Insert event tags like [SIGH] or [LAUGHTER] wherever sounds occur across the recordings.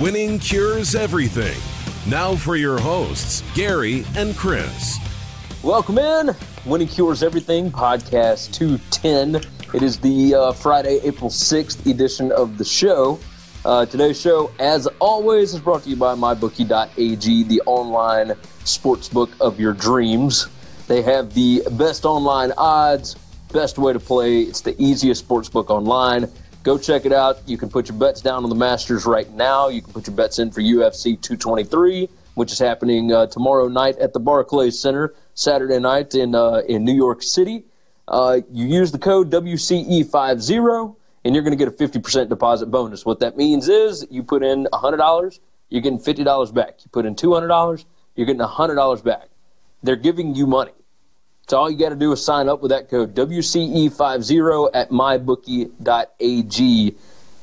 Winning cures everything. Now for your hosts, Gary and Chris. Welcome in. Winning Cures Everything, podcast 210. It is the uh, Friday, April 6th edition of the show. Uh, today's show, as always, is brought to you by MyBookie.ag, the online sportsbook of your dreams. They have the best online odds, best way to play. It's the easiest sportsbook online. Go check it out. You can put your bets down on the Masters right now. You can put your bets in for UFC 223, which is happening uh, tomorrow night at the Barclays Center, Saturday night in uh, in New York City. Uh, you use the code WCE50, and you're going to get a 50% deposit bonus. What that means is you put in $100, you're getting $50 back. You put in $200, you're getting $100 back. They're giving you money. So all you got to do is sign up with that code WCE50 at mybookie.ag.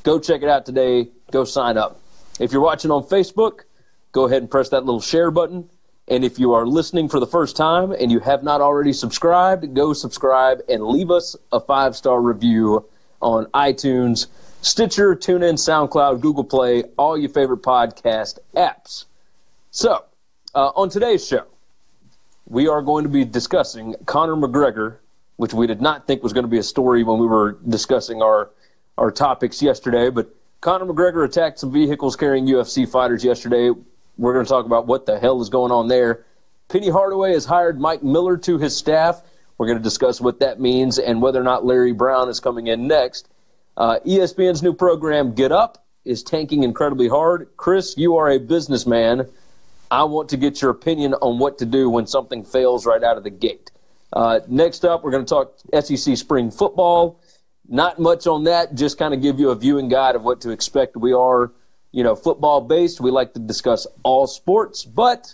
Go check it out today. Go sign up. If you're watching on Facebook, go ahead and press that little share button. And if you are listening for the first time and you have not already subscribed, go subscribe and leave us a five star review on iTunes, Stitcher, TuneIn, SoundCloud, Google Play, all your favorite podcast apps. So, uh, on today's show, we are going to be discussing Conor McGregor, which we did not think was going to be a story when we were discussing our our topics yesterday. But Conor McGregor attacked some vehicles carrying UFC fighters yesterday. We're going to talk about what the hell is going on there. Penny Hardaway has hired Mike Miller to his staff. We're going to discuss what that means and whether or not Larry Brown is coming in next. Uh, ESPN's new program, Get Up, is tanking incredibly hard. Chris, you are a businessman. I want to get your opinion on what to do when something fails right out of the gate. Uh, next up, we're going to talk SEC spring football. Not much on that, just kind of give you a viewing guide of what to expect. We are, you know, football based. We like to discuss all sports, but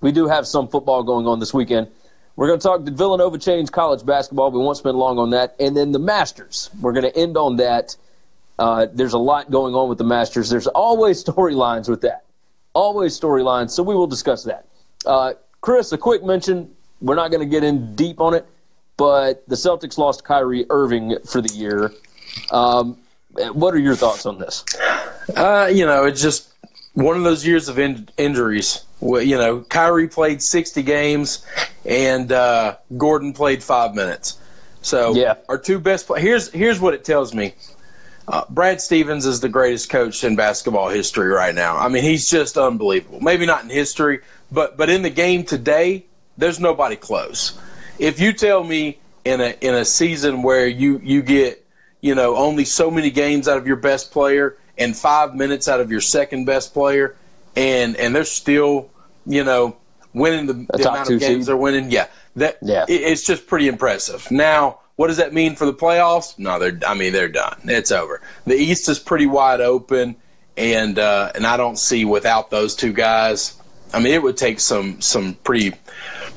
we do have some football going on this weekend. We're going to talk did Villanova change college basketball? We won't spend long on that. And then the Masters. We're going to end on that. Uh, there's a lot going on with the Masters. There's always [LAUGHS] storylines with that always storylines, so we will discuss that. Uh, Chris, a quick mention. We're not going to get in deep on it, but the Celtics lost Kyrie Irving for the year. Um, what are your thoughts on this? Uh, you know, it's just one of those years of in- injuries. You know, Kyrie played 60 games, and uh, Gordon played five minutes. So, yeah. our two best. Play- here's here's what it tells me. Uh, Brad Stevens is the greatest coach in basketball history right now. I mean, he's just unbelievable. Maybe not in history, but but in the game today, there's nobody close. If you tell me in a in a season where you you get you know only so many games out of your best player and five minutes out of your second best player, and and they're still you know winning the, the amount of games seed. they're winning, yeah, that yeah. It, it's just pretty impressive. Now what does that mean for the playoffs? No, they're. I mean, they're done. It's over. The East is pretty wide open, and uh, and I don't see without those two guys. I mean, it would take some some pretty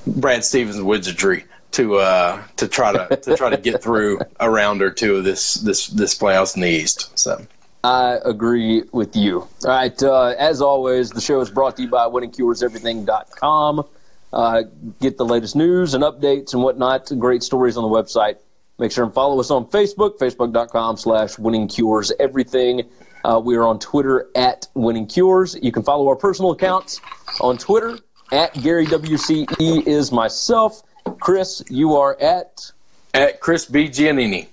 Brad Stevens wizardry to uh, to try to to try to get through a round or two of this this this playoffs in the East. So. I agree with you. All right. Uh, as always, the show is brought to you by winningcureseverything.com. Uh, get the latest news and updates and whatnot. Great stories on the website. Make sure and follow us on Facebook, facebook.com slash winning cures everything. Uh, we are on Twitter at winning cures. You can follow our personal accounts on Twitter at Gary WCE is myself. Chris, you are at at Chris B Giannini.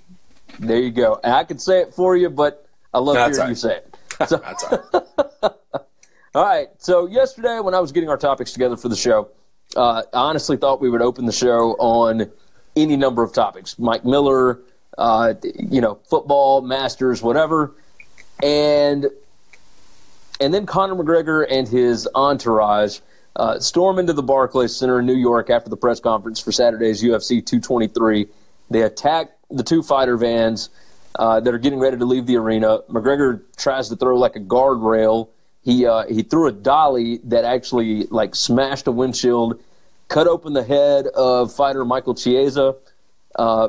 There you go. I could say it for you, but I love That's hearing right. you say it. [LAUGHS] So, That's all right. [LAUGHS] all right. So yesterday, when I was getting our topics together for the show, uh, I honestly thought we would open the show on any number of topics. Mike Miller, uh, you know, football, Masters, whatever, and and then Conor McGregor and his entourage uh, storm into the Barclays Center in New York after the press conference for Saturday's UFC 223. They attack the two fighter vans uh, that are getting ready to leave the arena. McGregor tries to throw like a guardrail. He uh, he threw a dolly that actually like smashed a windshield cut open the head of fighter Michael Chiesa. Uh,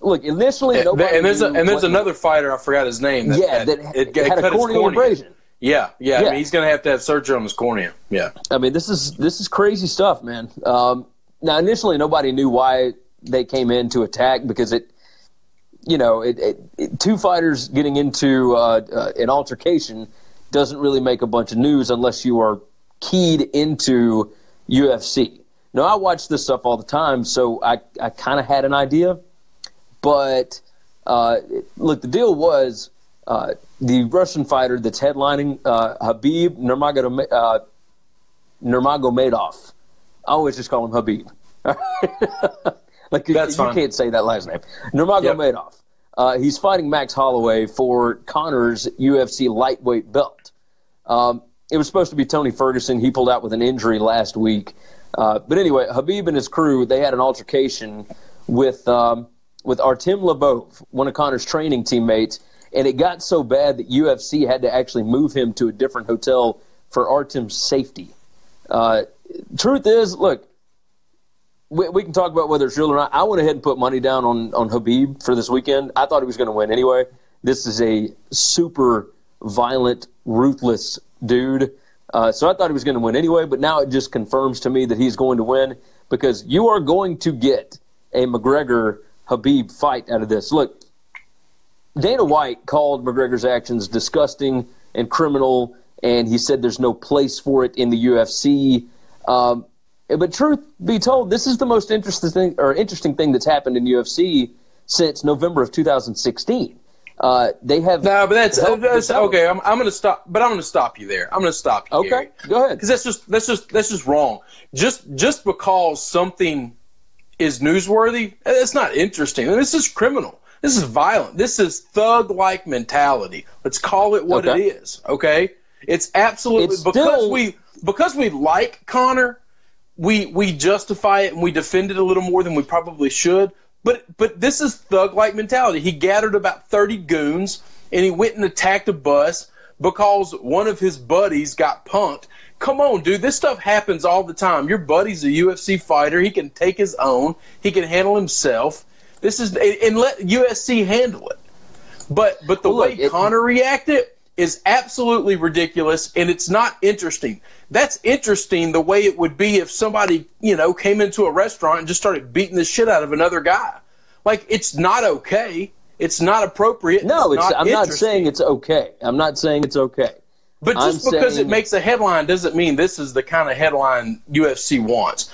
look, initially nobody. And there's a, and there's another fighter I forgot his name. That, yeah, that, it, it, had a corneal abrasion. Yeah, yeah, yeah. I mean, he's going to have to have surgery on his cornea. Yeah. I mean, this is this is crazy stuff, man. Um, now, initially, nobody knew why they came in to attack because it, you know, it, it, two fighters getting into uh, uh, an altercation doesn't really make a bunch of news unless you are keyed into UFC. Now, I watch this stuff all the time, so I, I kind of had an idea. But uh, look, the deal was uh, the Russian fighter that's headlining uh, Habib Nurmagomedov. Uh, Nurmagomedov. I always just call him Habib. [LAUGHS] like That's you fine. can't say that last name. Nurmagomedov. Yep. Uh, he's fighting Max Holloway for Conor's UFC lightweight belt. Um, it was supposed to be Tony Ferguson. He pulled out with an injury last week. Uh, but anyway, Habib and his crew they had an altercation with um, with Artem Lobov, one of Conor's training teammates, and it got so bad that UFC had to actually move him to a different hotel for Artem's safety. Uh, truth is, look, we, we can talk about whether it's real or not. I went ahead and put money down on, on Habib for this weekend. I thought he was going to win anyway. This is a super violent, ruthless dude. Uh, so I thought he was going to win anyway, but now it just confirms to me that he's going to win because you are going to get a McGregor Habib fight out of this. Look, Dana White called McGregor's actions disgusting and criminal, and he said there's no place for it in the UFC. Um, but truth be told, this is the most interesting thing, or interesting thing that's happened in UFC since November of 2016. Uh, they have No, but that's, that's okay. I'm, I'm going to stop, but I'm going to stop you there. I'm going to stop you. Okay, go ahead. Because that's just that's just that's just wrong. Just just because something is newsworthy, it's not interesting. This is criminal. This is violent. This is thug-like mentality. Let's call it what Okay. it is. Okay, it's absolutely It's because still- we because we like Conor, we we justify it and we defend it a little more than we probably should. But but this is thug like mentality. He gathered about thirty goons and he went and attacked a bus because one of his buddies got punked. Come on, dude, this stuff happens all the time. Your buddy's a UFC fighter. He can take his own. He can handle himself. This is and let UFC handle it. But but the Well, way look, it- Conor reacted is absolutely ridiculous and it's not interesting. That's interesting the way it would be if somebody, you know, came into a restaurant and just started beating the shit out of another guy. Like it's not okay. It's not appropriate. No, it's, not I'm not saying it's okay. I'm not saying it's okay. But just I'm because saying- it makes a headline doesn't mean this is the kind of headline UFC wants.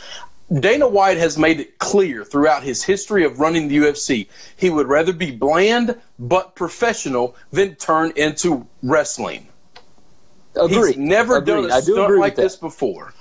Dana White has made it clear throughout his history of running the UFC he would rather be bland but professional than turn into wrestling. Agreed. He's never Agreed. done a I stunt agree like this before.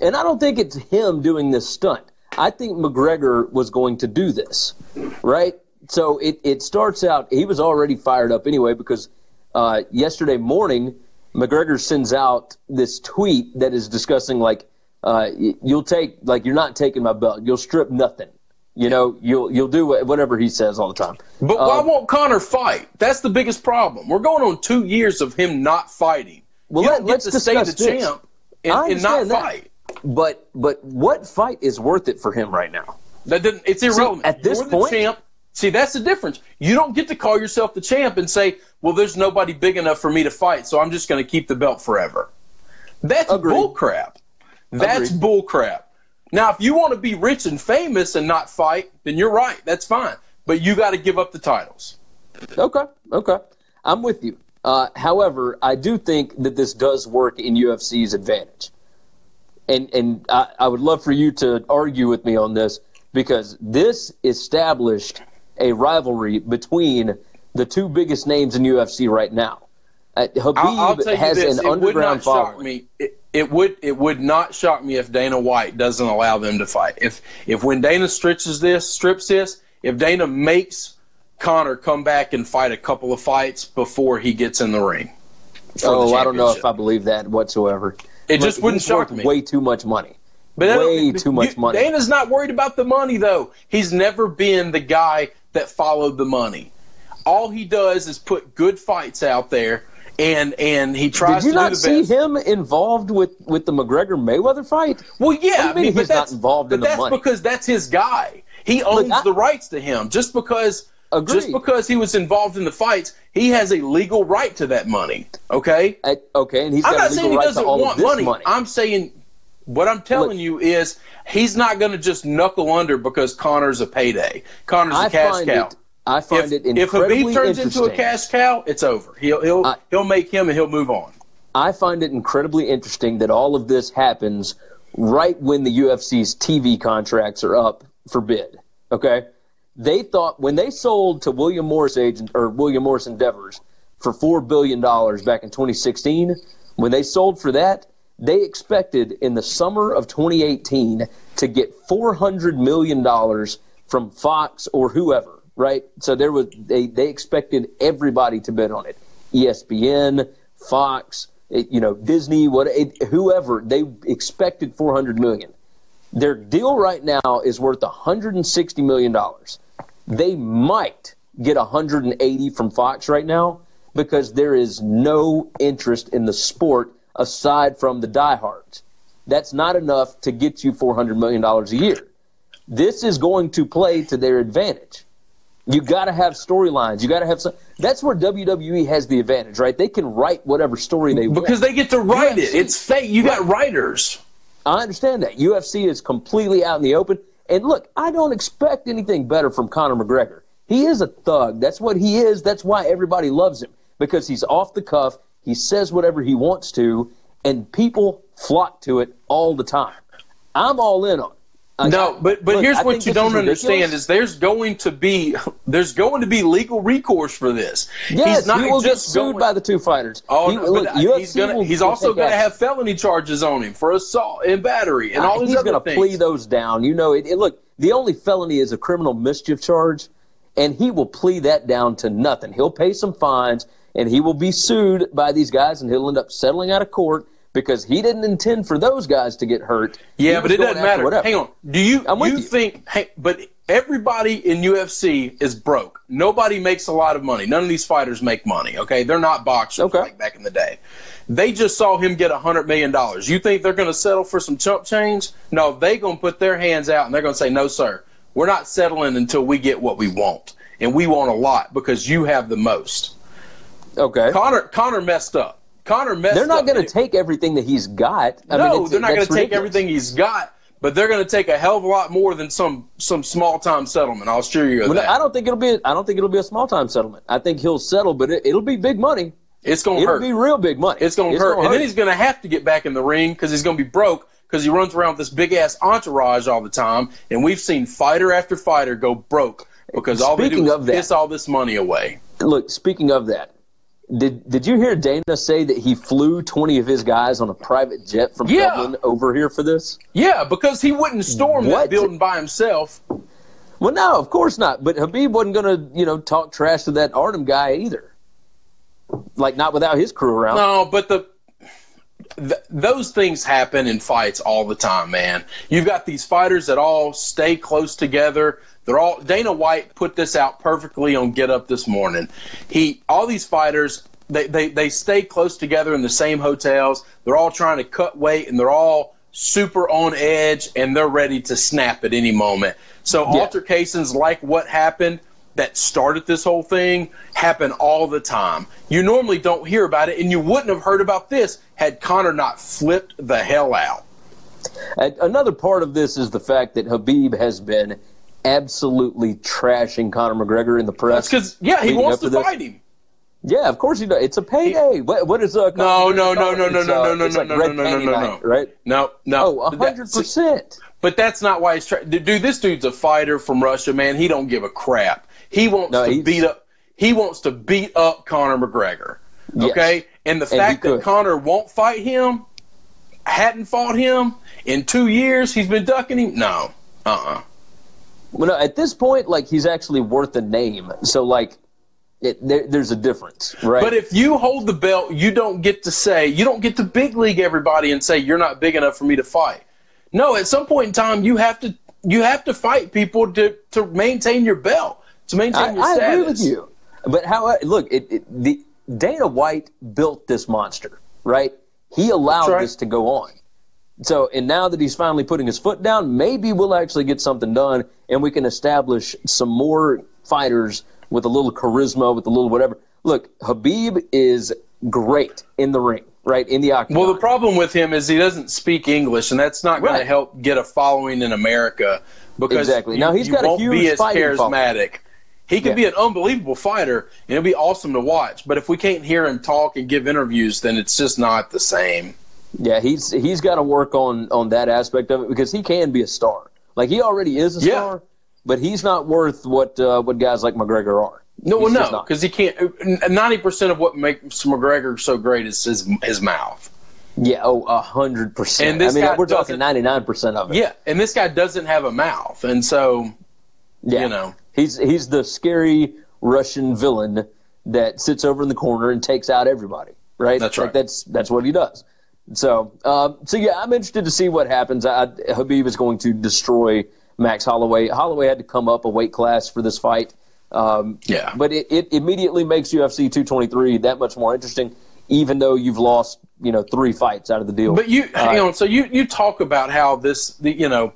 And I don't think it's him doing this stunt. I think McGregor was going to do this, right? So it, it starts out, he was already fired up anyway because uh, yesterday morning, McGregor sends out this tweet that is discussing, like, uh, you'll take, like, you're not taking my belt. You'll strip nothing. You know, you'll you'll do whatever he says all the time. But why Um, won't Conor fight? That's the biggest problem. We're going on two years of him not fighting. Well, you let, let's to stay the this. champ and, and not that. fight. But but what fight is worth it for him right now? That didn't, it's irrelevant. at this You're point- the champ. See, that's the difference. You don't get to call yourself the champ and say, "Well, there's nobody big enough for me to fight, so I'm just going to keep the belt forever." That's Agreed. bull crap. That's Agreed. bull crap. Now, if you want to be rich and famous and not fight, then you're right. That's fine. But you got to give up the titles. Okay, okay. I'm with you. Uh, however, I do think that this does work in UFC's advantage. And and I, I would love for you to argue with me on this because this established a rivalry between the two biggest names in UFC right now. Uh, Habib I'll, I'll has an underground following. me. It, it would it would not shock me if Dana White doesn't allow them to fight. If if when Dana stretches this, strips this, if Dana makes Conor come back and fight a couple of fights before he gets in the ring. for the Oh, I don't know if. I believe that whatsoever. It just wouldn't shock worth me. Way too much money. But way too much you- money. Dana's not worried about the money though. He's never been the guy that followed the money. All he does is put good fights out there, and and he tries Did you not see best. him involved with, with the McGregor Mayweather fight? Well, yeah, What do you I mean he's not that's involved in but the that's money? because that's his guy. He owns I- the rights to him. Just because, Agreed. just because he was involved in the fights, he has a legal right to that money. Okay, Uh, okay, and he's I'm got not a saying he right doesn't want money. money. I'm saying what I'm telling you is he's not going to just knuckle under because Conor's a payday. Conor's I a cash cow. it. I find if, it incredibly if Habib turns into a cash cow, it's over. He'll he'll I- he'll make him and he'll move on. I find it incredibly interesting that all of this happens right when the UFC's TV contracts are up for bid. Okay, they thought when they sold to William Morris agent or William Morris Endeavors for four billion dollars back in 2016, when they sold for that, they expected in the summer of 2018 to get 400 million dollars from Fox or whoever, right? So there was they they expected everybody to bid on it. ESPN, Fox, it, you know, Disney, what it, whoever, they expected 400 million. Their deal right now is worth 160 million dollars. They might get 180 from Fox right now because there is no interest in the sport aside from the diehards. That's not enough to get you $400 million a year. This is going to play to their advantage. You got to have storylines. You got to have some. That's where WWE has the advantage, right? They can write whatever story they want because they get to write UFC, it. It's fake. You got writers. I understand that. UFC is completely out in the open. And look, I don't expect anything better from Conor McGregor. He is a thug. That's what he is. That's why everybody loves him because he's off the cuff. He says whatever he wants to, and people flock to it all the time. I'm all in on it. I no, but but look, here's what you don't understand is there's going to be there's going to be legal recourse for this. Yes, he's not he will get sued going, by the two fighters. Oh, he, no, look, he's gonna he's also going to have felony charges on him for assault and battery and all these he's other gonna things. plea those down. You know, it, it, look, the only felony is a criminal mischief charge, and he will plea that down to nothing. He'll pay some fines, and he will be sued by these guys, and he'll end up settling out of court because he didn't intend for those guys to get hurt. Yeah, but it doesn't matter. Whatever. Hang on. Do you I'm you, you think hey, but everybody in UFC is broke. Nobody makes a lot of money. None of these fighters make money, okay? They're not boxers okay. like back in the day. They just saw him get a $100 million. You think they're going to settle for some chump change? No, they're going to put their hands out and they're going to say, no, sir, we're not settling until we get what we want. And we want a lot because you have the most. Okay. Conor Conor messed up. Conor messed They're not going to take everything that he's got. I no, mean, they're not going to take everything he's got, but they're going to take a hell of a lot more than some some small time settlement. I'll assure you of well, that. I don't think it'll be. I don't think it'll be a small time settlement. I think he'll settle, but it, will be big money. It's going to hurt. It'll be real big money. It's going to hurt. And then he's going to have to get back in the ring because he's going to be broke because he runs around with this big ass entourage all the time. And we've seen fighter after fighter go broke because all speaking they do is piss all this money away. Look, speaking of that, did Did you hear Dana say that he flew twenty of his guys on a private jet from yeah. Dublin over here for this? Yeah, because he wouldn't storm what? that building by himself. Well, no, of course not. But Habib wasn't going to, you know, talk trash to that Artem guy either. Like not without his crew around. No, but the Th- those things happen in fights all the time, man. You've got these fighters that all stay close together. They're all Dana White put this out perfectly on Get Up this morning. He all these fighters they, they, they stay close together in the same hotels. They're all trying to cut weight and they're all super on edge and they're ready to snap at any moment. So yeah. altercations like what happened that started this whole thing happen all the time. You normally don't hear about it, and you wouldn't have heard about this had Conor not flipped the hell out. Another part of this is the fact that Khabib has been absolutely trashing Conor McGregor in the press. because yeah, he wants to, to fight him. Yeah, of course he does. It's a payday. What, what is uh, a no, no, no, no, uh, no, no, no, no, no, no, no, no, no, no, right? No, no. Oh, hundred percent. But that's not why he's trying. Dude, this dude's a fighter from Russia, man. He don't give a crap. He wants no, to beat up. He wants to beat up Conor McGregor. Okay, yes. and the fact that Conor won't fight him, hadn't fought him in two years, he's been ducking him. No, uh, uh-uh. uh Well, no, at this point, like he's actually worth a name. So, like, it, there, there's a difference, right? But if you hold the belt, you don't get to say, you don't get to big league everybody and say you're not big enough for me to fight. No, at some point in time, you have to you have to fight people to to maintain your belt to maintain I, your I status. I agree with you. But how? Uh, look, it, it, the Dana White built this monster, right? He allowed right. this to go on. So, and now that he's finally putting his foot down, maybe we'll actually get something done, and we can establish some more fighters with a little charisma, with a little whatever. Look, Habib is great in the ring, right in the octagon. Well, the problem with him is he doesn't speak English, and that's not going right. to help get a following in America because exactly. You, now he's got a huge be as charismatic. Following. He could Yeah. be an unbelievable fighter, and it'd be awesome to watch. But if we can't hear him talk and give interviews, then it's just not the same. Yeah, he's he's got to work on on that aspect of it because he can be a star. Like he already is a Yeah. star, but he's not worth what uh, what guys like McGregor are. No, well, He's no, because he can't. Ninety percent of what makes McGregor so great is his his mouth. Yeah, oh, a hundred percent. And this I mean, guy we're talking doesn't- ninety nine percent of it. Yeah, and this guy doesn't have a mouth, and so Yeah. you know. He's he's the scary Russian villain that sits over in the corner and takes out everybody. Right. That's Like, right. that's that's what he does. So, um, so yeah, I'm interested to see what happens. I, Habib is going to destroy Max Holloway. Holloway had to come up a weight class for this fight. Um, Yeah. but it, it immediately makes UFC 223 that much more interesting, even though you've lost you know three fights out of the deal. But you, Uh, hang on. So you you talk about how this, the, you know,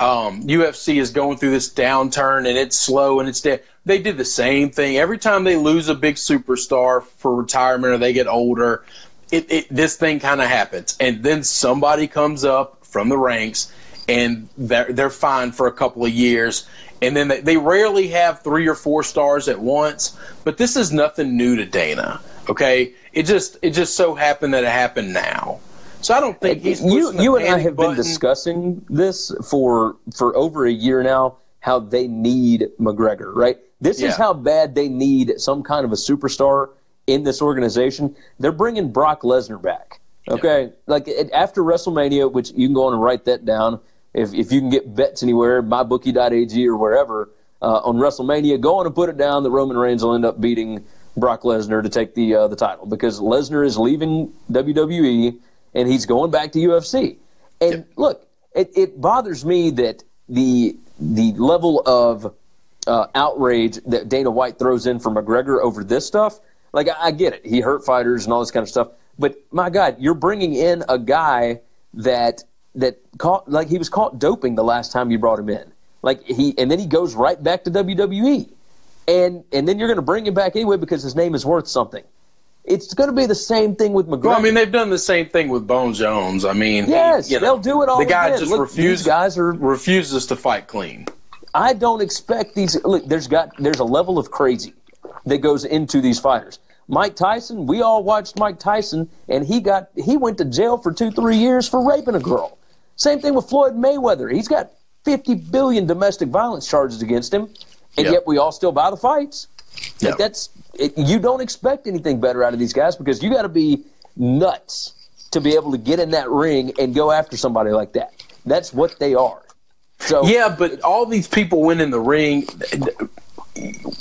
um, UFC is going through this downturn and it's slow and it's dead. They did the same thing every time they lose a big superstar for retirement or they get older. It, it this thing kind of happens, and then somebody comes up from the ranks, and they're they're fine for a couple of years, and then they, they rarely have three or four stars at once. But this is nothing new to Dana. Okay, it just it just so happened that it happened now. So I don't think he's you you and I have been discussing this for for over a year now. How they need McGregor, right? This Yeah. is how bad they need some kind of a superstar in this organization. They're bringing Brock Lesnar back. Okay, like it, after WrestleMania, which you can go on and write that down. If if you can get bets anywhere, mybookie.ag or wherever uh, on WrestleMania, go on and put it down that Roman Reigns will end up beating Brock Lesnar to take the uh, the title because Lesnar is leaving WWE and he's going back to UFC. And look, it, it bothers me that the the level of uh, outrage that Dana White throws in for McGregor over this stuff. Like I, I get it, he hurt fighters and all this kind of stuff. But my God, you're bringing in a guy that that caught like he was caught doping the last time you brought him in. Like he and then he goes right back to WWE, and and then you're going to bring him back anyway because his name is worth something. It's going to be the same thing with McGregor. Well, I mean, they've done the same thing with Bone Jones. I mean, he- yes, you know, they'll do it all. The guy again. just Look, refuses. Guys are refuses to fight clean. I don't expect these. Look, there's got there's a level of crazy that goes into these fighters. Mike Tyson, we all watched Mike Tyson, and he got he went to jail for two three years for raping a girl. Same thing with Floyd Mayweather. He's got 50 billion domestic violence charges against him, and Yep. yet we all still buy the fights. Like that's it, you don't expect anything better out of these guys because you got to be nuts to be able to get in that ring and go after somebody like that. That's what they are. So Yeah, but all these people win in the ring.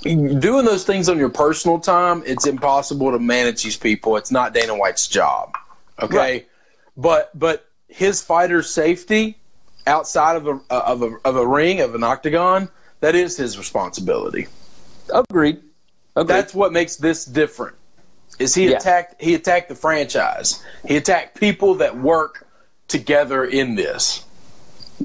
Doing those things on your personal time, it's impossible to manage these people. It's not Dana White's job. Okay, Right. but but his fighter's safety outside of a of a of a ring of an octagon that is his responsibility. agreed. That's what makes this different. Is he Yeah. attacked? He attacked the franchise. He attacked people that work together in this.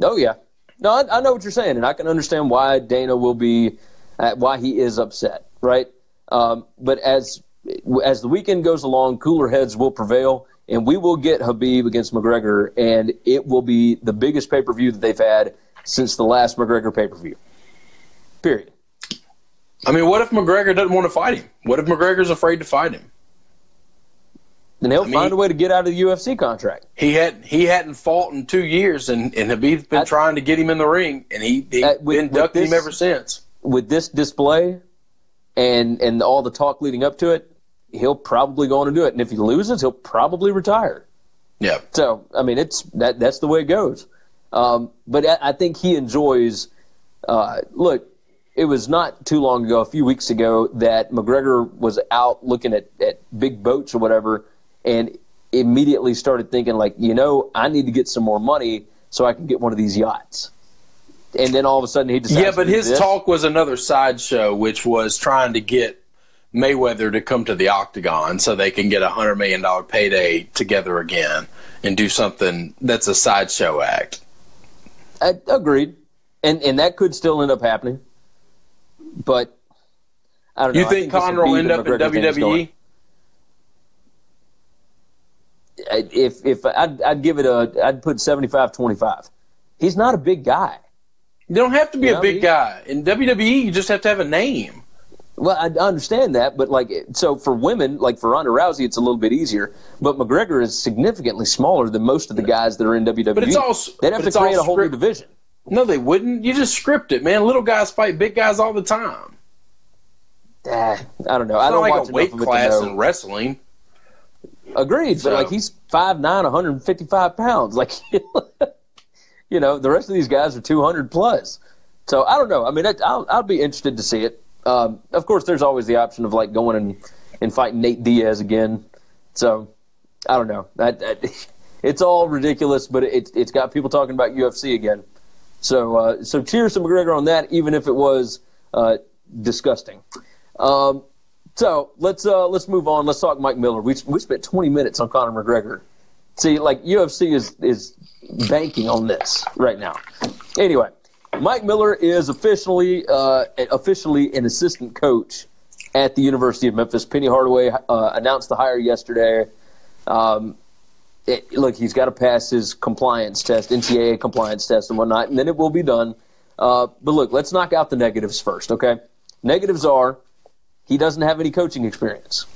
Oh yeah, no, I, I know what you're saying, and I can understand why Dana will be, uh, why he is upset, right? Um, but as as the weekend goes along, cooler heads will prevail, and we will get Habib against McGregor, and it will be the biggest pay per view that they've had since the last McGregor pay per view. Period. I mean, what if McGregor doesn't want to fight him? What if McGregor's afraid to fight him? Then he'll mean- find a way to get out of the UFC contract. He had he hadn't fought in two years, and and Habib's been I- trying to get him in the ring, and he he Uh, with- been ducking him ever since. With this display, and and all the talk leading up to it, he'll probably go on and do it. And if he loses, he'll probably retire. Yeah, So I mean, it's that that's the way it goes. Um, but I, I think he enjoys. Uh, look, it was not too long ago, a few weeks ago, that McGregor was out looking at, at big boats or whatever, and immediately started thinking like, you know, I need to get some more money so I can get one of these yachts. And then all of a sudden he decides. yeah, to but his this. talk was another sideshow, which was trying to get Mayweather to come to the octagon so they can get a hundred million dollar payday together again and do something that's a sideshow act. I, agreed, and and that could still end up happening. But I don't know. You think this Conor will end up in McGregor thing is going- WWE? if if I'd, I'd give it a I'd put 75-25. He's not a big guy. You don't have to be a big guy. In WWE, you just have to have a name. Well, I understand that, but like, so for women, like for Ronda Rousey, it's a little bit easier. But McGregor is significantly smaller than most of the guys that are in WWE. But it's all they'd have to create a whole new division. No, they wouldn't. You just script it, man. Little guys fight big guys all the time. I don't know. It's I don't like watch a weight class in wrestling. Agreed, so. but like he's 5'9", 155 pounds. [LAUGHS] Like, you know, the rest of these guys are two hundred plus. So I don't know. I mean, I'll, I'll be interested to see it. Um, of course, there's always the option of like going and, and fighting Nate Diaz again. So I don't know. I, I, [LAUGHS] it's all ridiculous, but it, it's got people talking about UFC again. So uh, so cheers to McGregor on that, even if it was uh, disgusting. Um, so let's uh, let's move on. Let's talk Mike Miller. We we spent 20 minutes on Conor McGregor. See, like UFC is is banking on this right now. Anyway, Mike Miller is officially uh, officially an assistant coach at the University of Memphis. Penny Hardaway uh, announced the hire yesterday. Um, it, look, he's got to pass his compliance test, NCAA compliance test, and whatnot, and then it will be done. Uh, but look, let's knock out the negatives first, okay? Negatives are he doesn't have any coaching experience.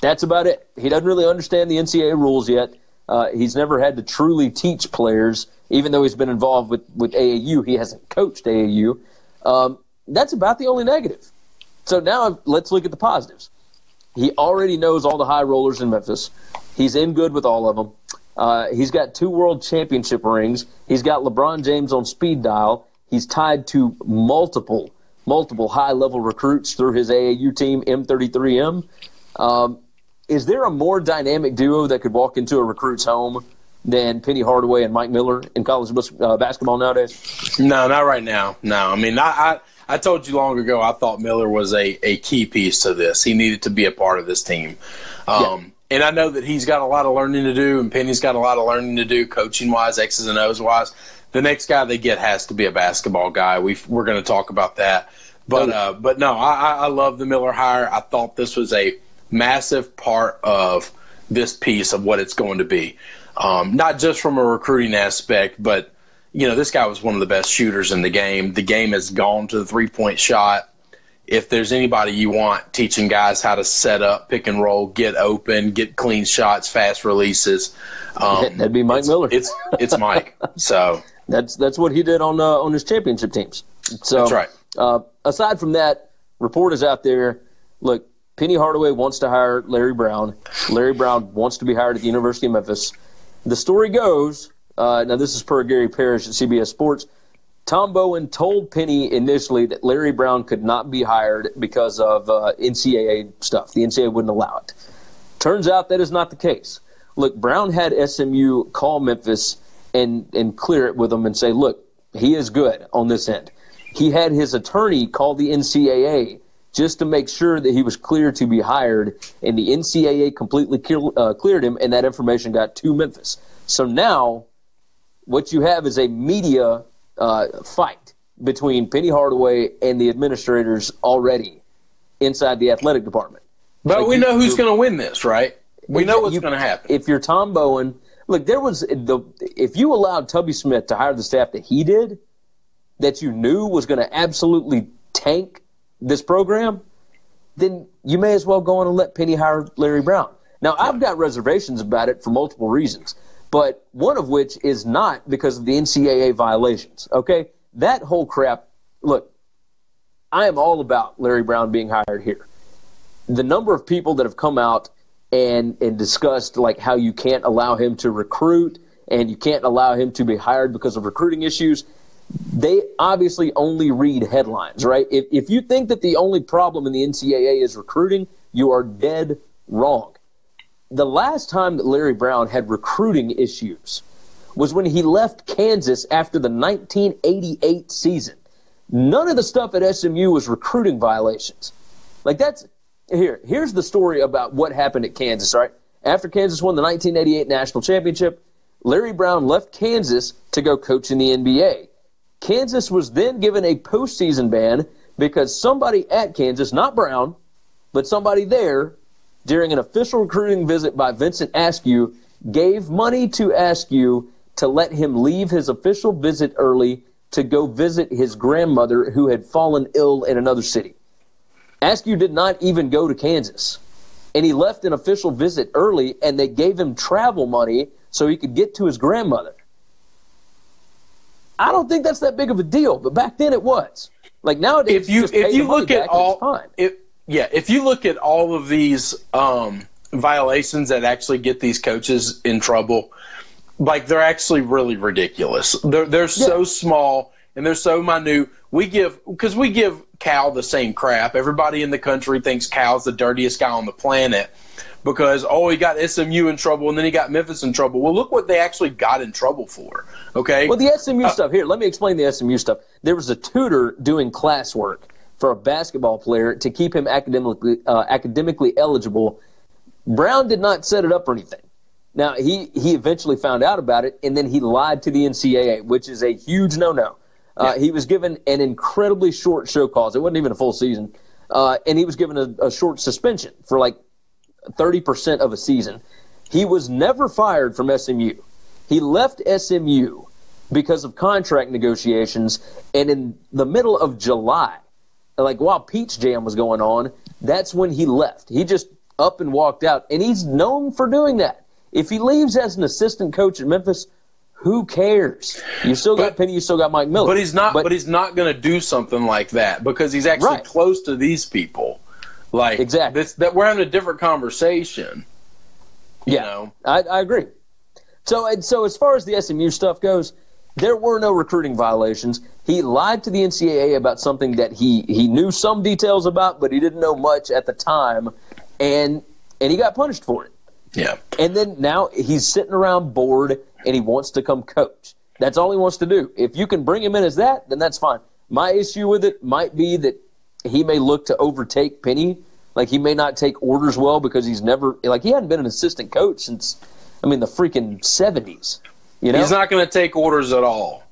That's about it. He doesn't really understand the NCAA rules yet. Uh, he's never had to truly teach players, even though he's been involved with, with AAU. He hasn't coached AAU. Um, that's about the only negative. So now let's look at the positives. He already knows all the high rollers in Memphis. He's in good with all of them. Uh, he's got two world championship rings. He's got LeBron James on speed dial. He's tied to multiple, multiple high level recruits through his AAU team, M33M. Um, is there a more dynamic duo that could walk into a recruit's home than Penny Hardaway and Mike Miller in college uh, basketball nowadays? No, not right now. No, I mean, I, I, I told you long ago I thought Miller was a, a key piece to this. He needed to be a part of this team. Um, yeah. And I know that he's got a lot of learning to do, and Penny's got a lot of learning to do, coaching wise, X's and O's wise. The next guy they get has to be a basketball guy. we are going to talk about that. But uh, but no, I, I love the Miller hire. I thought this was a massive part of this piece of what it's going to be. Um, not just from a recruiting aspect, but you know, this guy was one of the best shooters in the game. The game has gone to the three point shot if there's anybody you want teaching guys how to set up, pick and roll, get open, get clean shots, fast releases, um, [LAUGHS] that'd be Mike it's, Miller. It's it's Mike. [LAUGHS] So that's that's what he did on uh, on his championship teams. So that's right. Uh, aside from that, report is out there, look, Penny Hardaway wants to hire Larry Brown. Larry Brown wants to be hired at the University of Memphis. The story goes. Uh, now, this is per Gary Parrish at CBS Sports. Tom Bowen told Penny initially that Larry Brown could not be hired because of uh, NCAA stuff. The NCAA wouldn't allow it. Turns out that is not the case. Look, Brown had SMU call Memphis and and clear it with them and say, look, he is good on this end. He had his attorney call the NCAA just to make sure that he was clear to be hired, and the NCAA completely uh, cleared him, and that information got to Memphis. So now, what you have is a media uh, fight between Penny Hardaway and the administrators already inside the athletic department. But like we know who's going to win this, right? We know what's going to happen. If you're Tom Bowen, look, there was the if you allowed Tubby Smith to hire the staff that he did, that you knew was going to absolutely tank this program, then you may as well go on and let Penny hire Larry Brown. Now, I've got reservations about it for multiple reasons but one of which is not because of the NCAA violations. Okay, that whole crap. Look, I am all about Larry Brown being hired here. The number of people that have come out and and discussed like how you can't allow him to recruit and you can't allow him to be hired because of recruiting issues. They obviously only read headlines, right? If, if you think that the only problem in the NCAA is recruiting, you are dead wrong the last time that Larry Brown had recruiting issues was when he left Kansas after the 1988 season. None of the stuff at SMU was recruiting violations. Like that's here. Here's the story about what happened at Kansas. Right after Kansas won the 1988 national championship, Larry Brown left Kansas to go coach in the NBA. Kansas was then given a postseason ban because somebody at Kansas, not Brown, but somebody there during an official recruiting visit by Vincent Askew, gave money to Askew to let him leave his official visit early to go visit his grandmother who had fallen ill in another city. Askew did not even go to Kansas. And he left an official visit early, and they gave him travel money so he could get to his grandmother. I don't think that's that big of a deal, but back then it was. Like nowadays, if you if you look at back and it's all if yeah if you look at all of these um, violations that actually get these coaches in trouble like they're actually really ridiculous. They're they're so small and they're so minute. We give because we give cal the same crap. Everybody in the country thinks cal's the dirtiest guy on the planet because oh he got smu in trouble and then he got memphis in trouble. Well look what they actually got in trouble for okay? Well, the SMU stuff here. Let me explain the SMU stuff. There was a tutor doing classwork for a basketball player to keep him academically uh, academically eligible. Brown did not set it up or anything. Now he he eventually found out about it, and then he lied to the NCAA, which is a huge no no. Uh, He was given an incredibly short show cause. It wasn't even a full season, uh, and he was given a, a short suspension for like thirty percent of a season. He was never fired from SMU. He left SMU because of contract negotiations, and in the middle of July, like while Peach Jam was going on, that's when he left. He just up and walked out, and he's known for doing that. If he leaves as an assistant coach at Memphis, who cares? You still got But- Penny, you still got Mike Miller, But he's not. But, he's not going to do something like that because he's actually Right. close to these people. Like Exactly. this, that we're having a different conversation. You Yeah, know, I, I agree. So, and so as far as the SMU stuff goes, there were no recruiting violations. He lied to the NCAA about something that he he knew some details about, but he didn't know much at the time, and and he got punished for it. yeah. And then now he's sitting around bored, and he wants to come coach. That's all he wants to do. If you can bring him in as that, then that's fine. My issue with it might be that he may look to overtake Penny. Like he may not take orders well because he's never like he hadn't been an assistant coach since I mean the freaking seventies. You know, He's not going to take orders at all.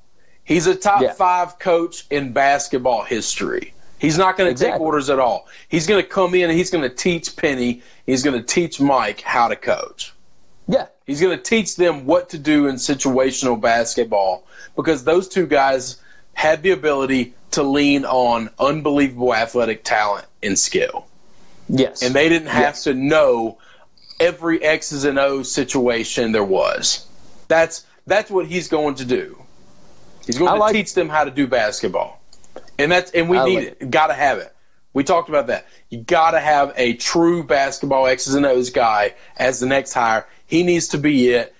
He's a top Yeah. five coach in basketball history. He's not going to take orders at all. He's going to come in and he's going to teach Penny. He's going to teach Mike how to coach. yeah, He's going to teach them what to do in situational basketball because those two guys had the ability to lean on unbelievable athletic talent and skill. yes, And they didn't have Yes. to know every X's and O's situation there was. That's that's what he's going to do. He's going I to like- teach them how to do basketball. And that's and we I need like it. Got to have it. We talked about that. You got to have a true basketball X's and O's guy as the next hire. He needs to be it.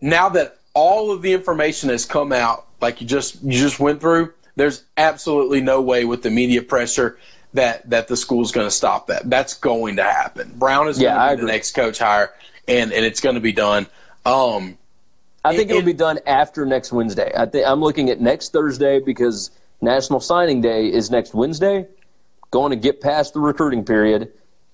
Now that all of the information has come out, like you just you just went through, there's absolutely no way with the media pressure that that the school's going to stop that. That's going to happen. Brown is Yeah, going to be the next coach hire, and and it's going to be done. Um, I think it- it'll be done after next Wednesday. I think I'm looking at next Thursday because National Signing Day is next Wednesday. Going to get past the recruiting period,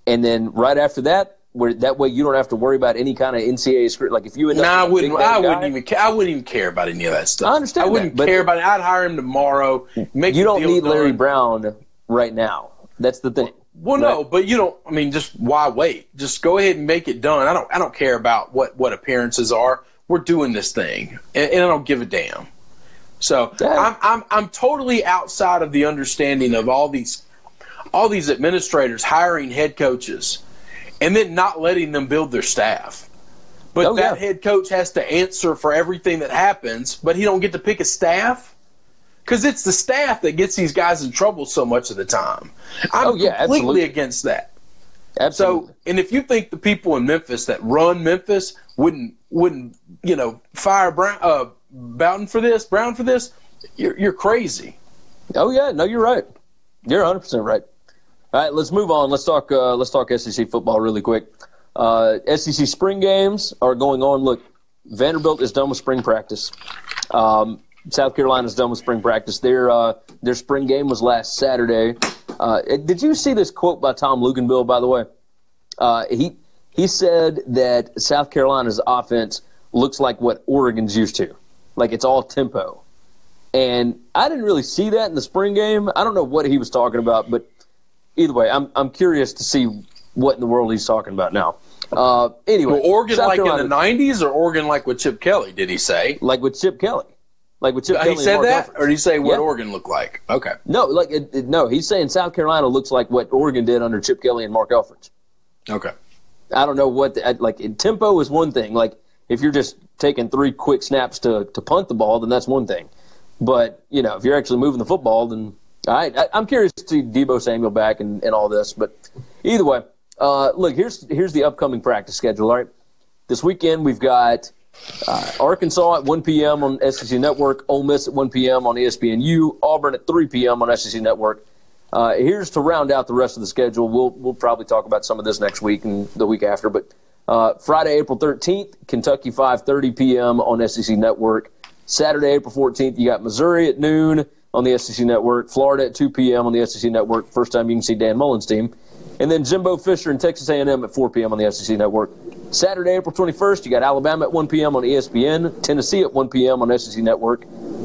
and then right after that, where that way you don't have to worry about any kind of NCAA script. Like if you end No, I wouldn't. I wouldn't guy- even. Ca- I wouldn't even care about any of that stuff. I understand I wouldn't that, care about it. I'd hire him tomorrow. Make You don't need Larry done. Brown right now. That's the thing. Well, no, but you don't. I mean, just why wait? Just go ahead and make it done. I don't. I don't care about what what appearances are. We're doing this thing, and, and I don't give a damn. So. I'm I'm I'm totally outside of the understanding of all these all these administrators hiring head coaches and then not letting them build their staff. But Oh, that yeah. head coach has to answer for everything that happens, but he don't get to pick a staff because it's the staff that gets these guys in trouble so much of the time. I'm Oh, yeah, completely absolutely. against that. Absolutely. So, and if you think the people in Memphis that run Memphis wouldn't wouldn't you know fire Brown uh, Bowen for this, Brown for this, you're you're crazy. Oh yeah, no, you're right. You're 100 percent right. All right, let's move on. Let's talk. Uh, let's talk SEC football really quick. Uh, SEC spring games are going on. Look, Vanderbilt is done with spring practice. Um, South Carolina's done with spring practice. Their uh, their spring game was last Saturday. Uh, did you see this quote by Tom Luginbill? By the way, uh, he he said that South Carolina's offense looks like what Oregon's used to, like it's all tempo. And I didn't really see that in the spring game. I don't know what he was talking about, but either way, I'm I'm curious to see what in the world he's talking about now. Uh, anyway, Well, Oregon South like Carolina- in the '90s, or Oregon like with Chip Kelly? Did he say? like with Chip Kelly. Like with Chip he Kelly and said that, Helfrich. or did he say what Yeah. Oregon looked like? Okay. No, like it, it- no, he's saying South Carolina looks like what Oregon did under Chip Kelly and Mark Helfrich. Okay. I don't know what the, like in tempo is one thing. Like if you're just taking three quick snaps to to punt the ball, then that's one thing. But you know, if you're actually moving the football, then right. I, I'm curious to see Deebo Samuel back and, and all this. But either way, uh, look here's here's the upcoming practice schedule. All right, this weekend we've got uh, Arkansas at 1 p.m. on SEC Network, Ole Miss at 1 p.m. on ESPNU, Auburn at 3 p.m. on SEC Network. Uh, here's to round out the rest of the schedule. We'll we'll probably talk about some of this next week and the week after. But uh, Friday, April 13th, Kentucky 5:30 p.m. on SEC Network. Saturday, April 14th, you got Missouri at noon on the SEC Network. Florida at 2 p.m. on the SEC Network. First time you can see Dan Mullen's team. And then Jimbo Fisher and Texas A&M at 4 p.m. on the SEC Network. Saturday, April 21st, you got Alabama at 1 p.m. on ESPN, Tennessee at 1 p.m. on SEC Network,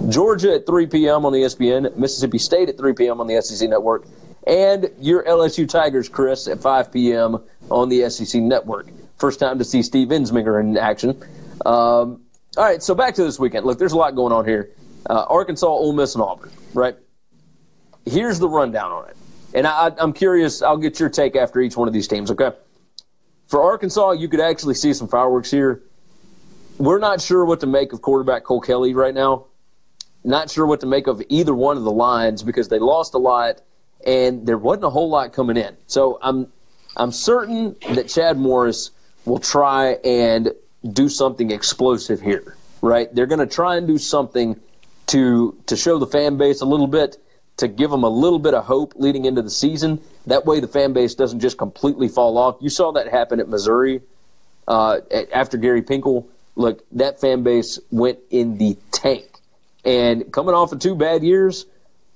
Georgia at 3 p.m. on ESPN, Mississippi State at 3 p.m. on the SEC Network, and your LSU Tigers, Chris, at 5 p.m. on the SEC Network. First time to see Steve Ensminger in action. Um, all right, so back to this weekend. Look, there's a lot going on here. Uh, Arkansas, Ole Miss, and Auburn, right? Here's the rundown on it. And I, I'm curious, I'll get your take after each one of these teams, okay? For Arkansas, you could actually see some fireworks here. We're not sure what to make of quarterback Cole Kelley right now. Not sure what to make of either one of the lines because they lost a lot and there wasn't a whole lot coming in. So I'm I'm certain that Chad Morris will try and do something explosive here. Right? They're going to try and do something to to show the fan base a little bit to give them a little bit of hope leading into the season. That way, the fan base doesn't just completely fall off. You saw that happen at Missouri uh, after Gary Pinkel. Look, that fan base went in the tank, and coming off of two bad years,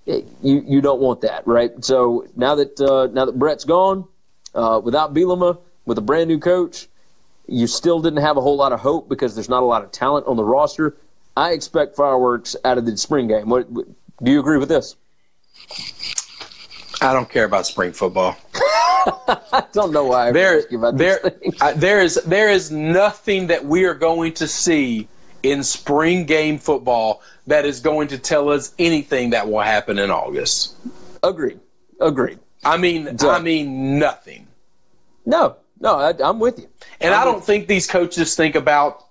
it, you you don't want that, right? So now that uh, now that Brett's gone, uh, without Bielema, with a brand new coach, you still didn't have a whole lot of hope because there's not a lot of talent on the roster. I expect fireworks out of the spring game. What, what do you agree with this? I don't care about spring football. [LAUGHS] I don't know why I There, about there. I, there is there is nothing that we are going to see in spring game football that is going to tell us anything that will happen in August. Agreed. Agreed. I mean, I mean nothing. No, no, I, I'm with you. And I'm I don't with- think these coaches think about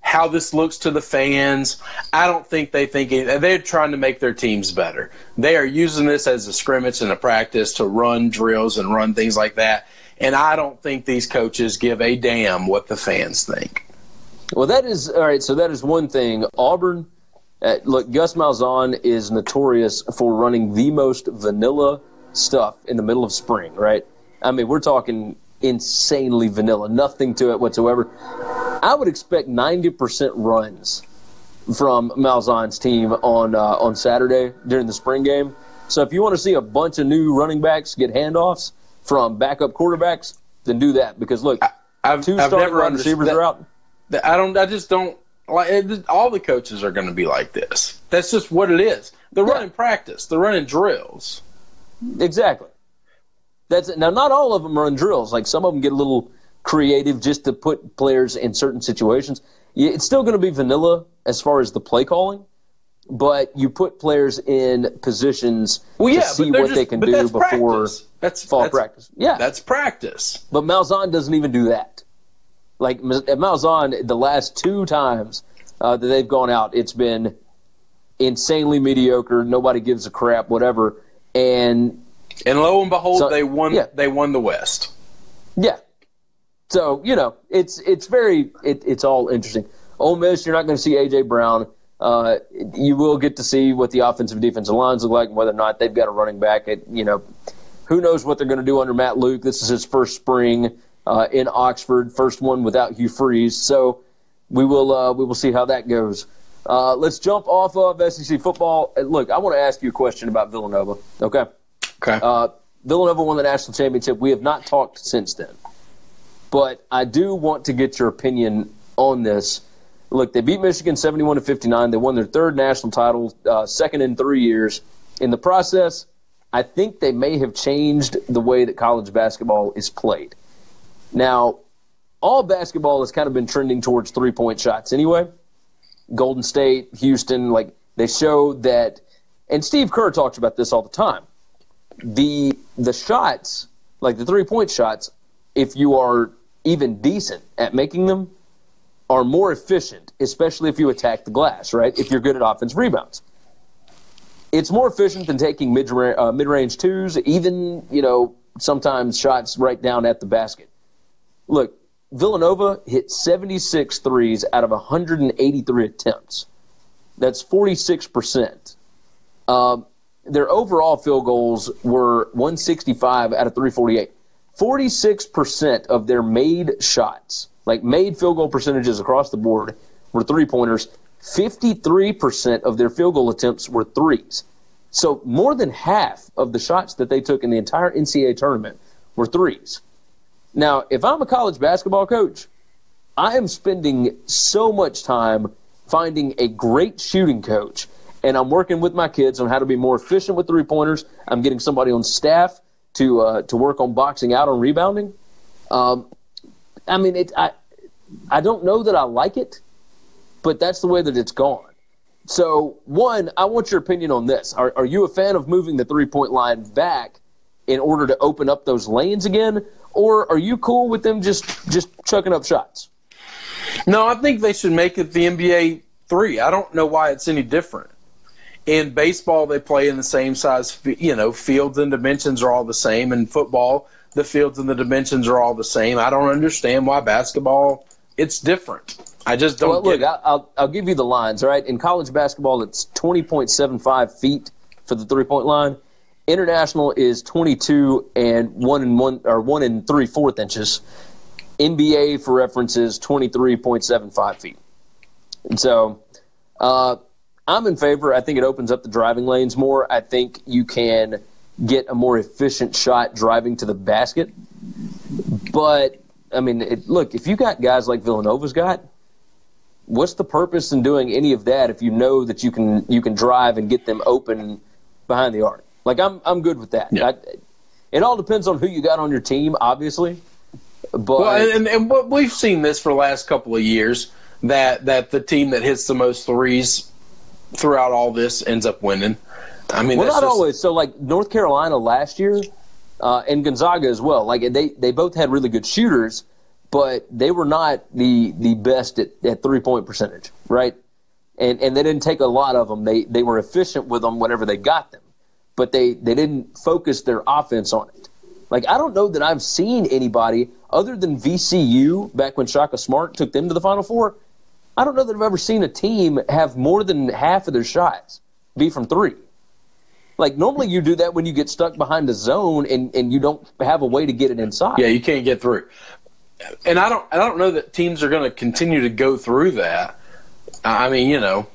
how this looks to the fans. I don't think they think it, they're trying to make their teams better. They are using this as a scrimmage and a practice to run drills and run things like that. And I don't think these coaches give a damn what the fans think. Well, that is all right. So that is one thing. Auburn, uh, look, Gus Malzahn is notorious for running the most vanilla stuff in the middle of spring. Right? I mean, we're talking insanely vanilla, nothing to it whatsoever. I would expect ninety percent runs from Malzahn's team on uh, on Saturday during the spring game. So if you want to see a bunch of new running backs get handoffs from backup quarterbacks, then do that because look, I've, 2 I've starting never receivers understood. are out. that- I don't. I just don't like. It, all the coaches are going to be like this. That's just what it is. They're Yeah. running practice. They're running drills. Exactly. That's it. Now, not all of them are run drills. Like some of them get a little creative just to put players in certain situations. It's still going to be vanilla as far as the play calling, but you put players in positions Well, yeah, to see what just, they can do that's before practice. That's fall that's, practice. Yeah, That's practice. but Malzahn doesn't even do that. Like Malzahn, the last two times uh, that they've gone out, it's been insanely mediocre. Nobody gives a crap, whatever. And And lo and behold, So- they won. yeah. They won the West. Yeah. So you know, it's it's very it, it's all interesting. Ole Miss, you're not going to see AJ Brown. Uh, you will get to see what the offensive defensive lines look like and whether or not they've got a running back. At you know, who knows what they're going to do under Matt Luke. This is his first spring uh, in Oxford, first one without Hugh Freeze. So we will uh, we will see how that goes. Uh, let's jump off of SEC football. Look, I want to ask you a question about Villanova. Okay. Okay. Uh, Villanova won the national championship. We have not talked since then. But I do want to get your opinion on this. Look, they beat Michigan 71 to 59. They won their third national title, uh, second in three years. In the process, I think they may have changed the way that college basketball is played. Now, all basketball has kind of been trending towards three point shots anyway. Golden State, Houston, like They show that, and Steve Kerr talks about this all the time. The the shots, like the three point shots, if you are even decent at making them, are more efficient, especially if you attack the glass. Right? If you're good at offense rebounds, it's more efficient than taking mid uh, range twos, even you know sometimes shots right down at the basket. Look, Villanova hit 76 threes out of 183 attempts. That's 46%. Um, their overall field goals were 165 out of 348. 46% of their made shots, like made field goal percentages across the board, were three pointers. 53% of their field goal attempts were threes. So more than half of the shots that they took in the entire NCAA tournament were threes. Now, if I'm a college basketball coach, I am spending so much time finding a great shooting coach, and I'm working with my kids on how to be more efficient with three pointers. I'm getting somebody on staff to uh, to work on boxing out on rebounding. Um, I mean, it, I I don't know that I like it, but that's the way that it's gone. So, one, I want your opinion on this. Are, are you a fan of moving the three point line back in order to open up those lanes again, or are you cool with them just just chucking up shots? No, I think they should make it the NBA three. I don't know why it's any different. In baseball, they play in the same size. You know, fields and dimensions are all the same. In football, the fields and the dimensions are all the same. I don't understand why basketball it's different. I just don't. Well, look, I'll I'll give you the lines. All right, in college basketball, it's twenty point seven five feet for the three point line. International is 22 and one and one or one and three fourth inches. NBA, for reference, is 23.75 feet. And so, uh, I'm in favor. I think it opens up the driving lanes more. I think you can get a more efficient shot driving to the basket. But I mean, it, look, if you got guys like Villanova's got, what's the purpose in doing any of that if you know that you can you can drive and get them open behind the arc? Like I'm I'm good with that. Yeah. I, it all depends on who you got on your team, obviously. But well, and, and what we've seen this for the last couple of years that that the team that hits the most threes throughout all this ends up winning. I mean, well, not just, always. So, like North Carolina last year, uh, and Gonzaga as well. Like they they both had really good shooters, but they were not the the best at, at three point percentage, right? And and they didn't take a lot of them. They they were efficient with them whenever they got them but they, they didn't focus their offense on it. Like, I don't know that I've seen anybody other than VCU back when Shaka Smart took them to the Final Four. I don't know that I've ever seen a team have more than half of their shots be from three. Like, normally you do that when you get stuck behind the zone and, and you don't have a way to get it inside. Yeah, you can't get through. And I don't, I don't know that teams are going to continue to go through that. I mean, you know,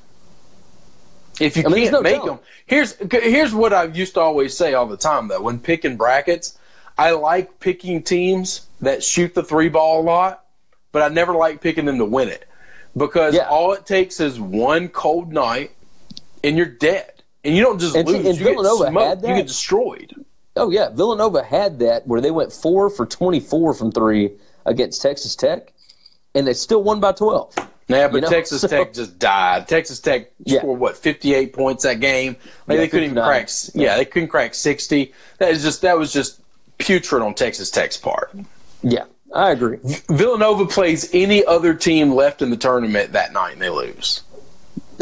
if you I mean, can't no make them, here's here's what I used to always say all the time though. When picking brackets, I like picking teams that shoot the three ball a lot, but I never like picking them to win it because yeah. all it takes is one cold night and you're dead, and you don't just and, lose. And you Villanova get smoked. You get destroyed. Oh yeah, Villanova had that where they went four for twenty four from three against Texas Tech, and they still won by twelve. Yeah, but you know? Texas [LAUGHS] so, Tech just died. Texas Tech yeah. scored what fifty eight points that game. Like yeah, they couldn't even crack. Yeah. yeah, they couldn't crack sixty. That is just that was just putrid on Texas Tech's part. Yeah, I agree. Villanova plays any other team left in the tournament that night and they lose.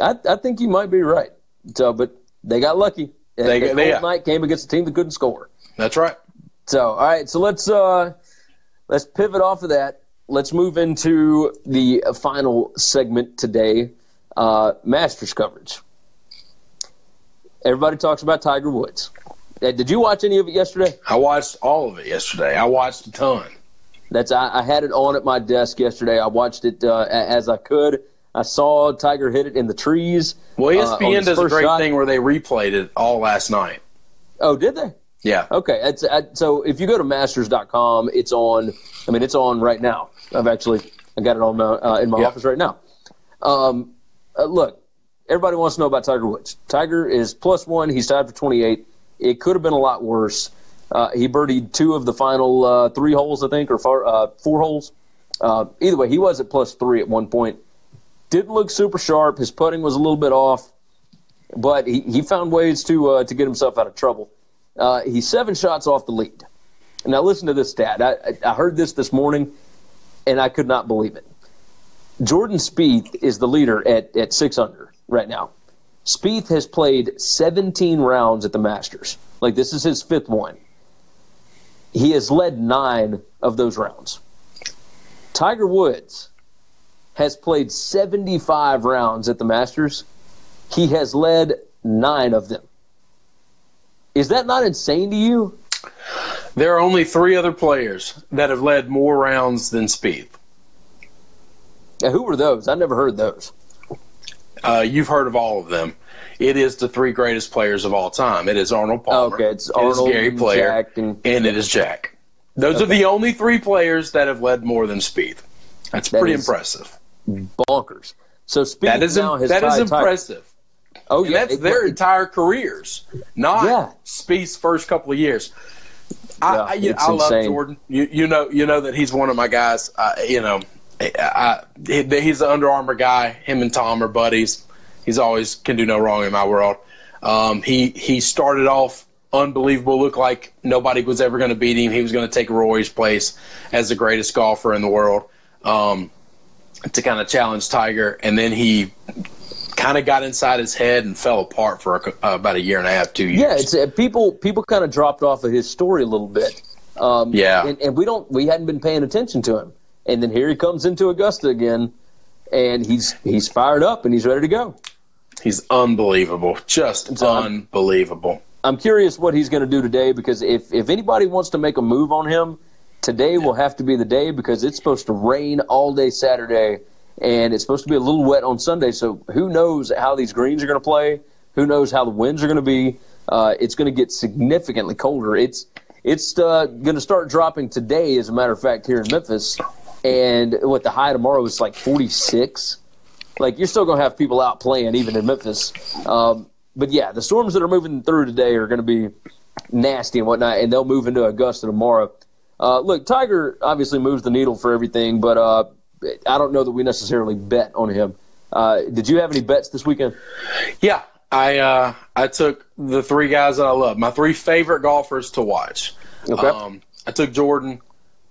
I, I think you might be right. So, but they got lucky. They, they, they night came against a team that couldn't score. That's right. So, all right. So let's uh let's pivot off of that let's move into the final segment today uh, Masters coverage. Everybody talks about Tiger Woods. Did you watch any of it yesterday? I watched all of it yesterday. I watched a ton. That's I, I had it on at my desk yesterday. I watched it uh, as I could. I saw Tiger hit it in the trees. Well, ESPN uh, does a great shot. thing where they replayed it all last night. Oh, did they? Yeah. Okay. It's, uh, so if you go to masters.com, it's on. I mean, it's on right now. I've actually I got it on uh, in my yep. office right now. Um, uh, look, everybody wants to know about Tiger Woods. Tiger is plus one. He's tied for 28. It could have been a lot worse. Uh, he birdied two of the final uh, three holes, I think, or four, uh, four holes. Uh, either way, he was at plus three at one point. Didn't look super sharp. His putting was a little bit off. but he, he found ways to uh, to get himself out of trouble. He's seven shots off the lead. Now listen to this stat. I, I heard this this morning, and I could not believe it. Jordan Spieth is the leader at, at six under right now. Spieth has played 17 rounds at the Masters. Like this is his fifth one. He has led nine of those rounds. Tiger Woods has played 75 rounds at the Masters. He has led nine of them. Is that not insane to you? There are only three other players that have led more rounds than Spieth. Now, who were those? I never heard those. Uh, you've heard of all of them. It is the three greatest players of all time. It is Arnold Palmer. Okay, it's Arnold, it is Gary and Player, Jack, and, and it is Jack. Those Okay. are the only three players that have led more than Spieth. That's That pretty impressive. bonkers. So Spieth that is, now has that is impressive. Oh And yeah, that's it- their it- entire careers, not Yeah. Spieth's first couple of years. I, Yeah, I, you- I love. Jordan. You, you know, you know that he's one of my guys. Uh, you know, I, I, he- he's an Under Armour guy. Him and Tom are buddies. He's always can do no wrong in my world. Um, he he started off unbelievable. Looked like nobody was ever going to beat him. He was going to take Rory's place as the greatest golfer in the world. Um, to kind of challenge Tiger, and then he kind of got inside his head and fell apart for a, uh, about a year and a half, two years. yeah, it's uh, people people kind of dropped off of his story a little bit. Um, Yeah. and, and we don't we hadn't been paying attention to him, and then here he comes into Augusta again, and he's he's fired up and he's ready to go. He's unbelievable, just So- unbelievable. I'm curious what he's going to do today because if if anybody wants to make a move on him, today will have to be the day because it's supposed to rain all day Saturday and it's supposed to be a little wet on Sunday. So who knows how these greens are going to play? Who knows how the winds are going to be? Uh, it's going to get significantly colder. It's it's uh, going to start dropping today, as a matter of fact, here in Memphis. And what the high tomorrow is like 46 like you're still going to have people out playing even in Memphis. Um, but yeah, the storms that are moving through today are going to be nasty and whatnot, and they'll move into Augusta tomorrow. Uh, look, Tiger obviously moves the needle for everything, but uh, I don't know that we necessarily bet on him. Uh, did you have any bets this weekend? Yeah, I uh, I took the three guys that I love, my three favorite golfers to watch. Okay. Um, I took Jordan.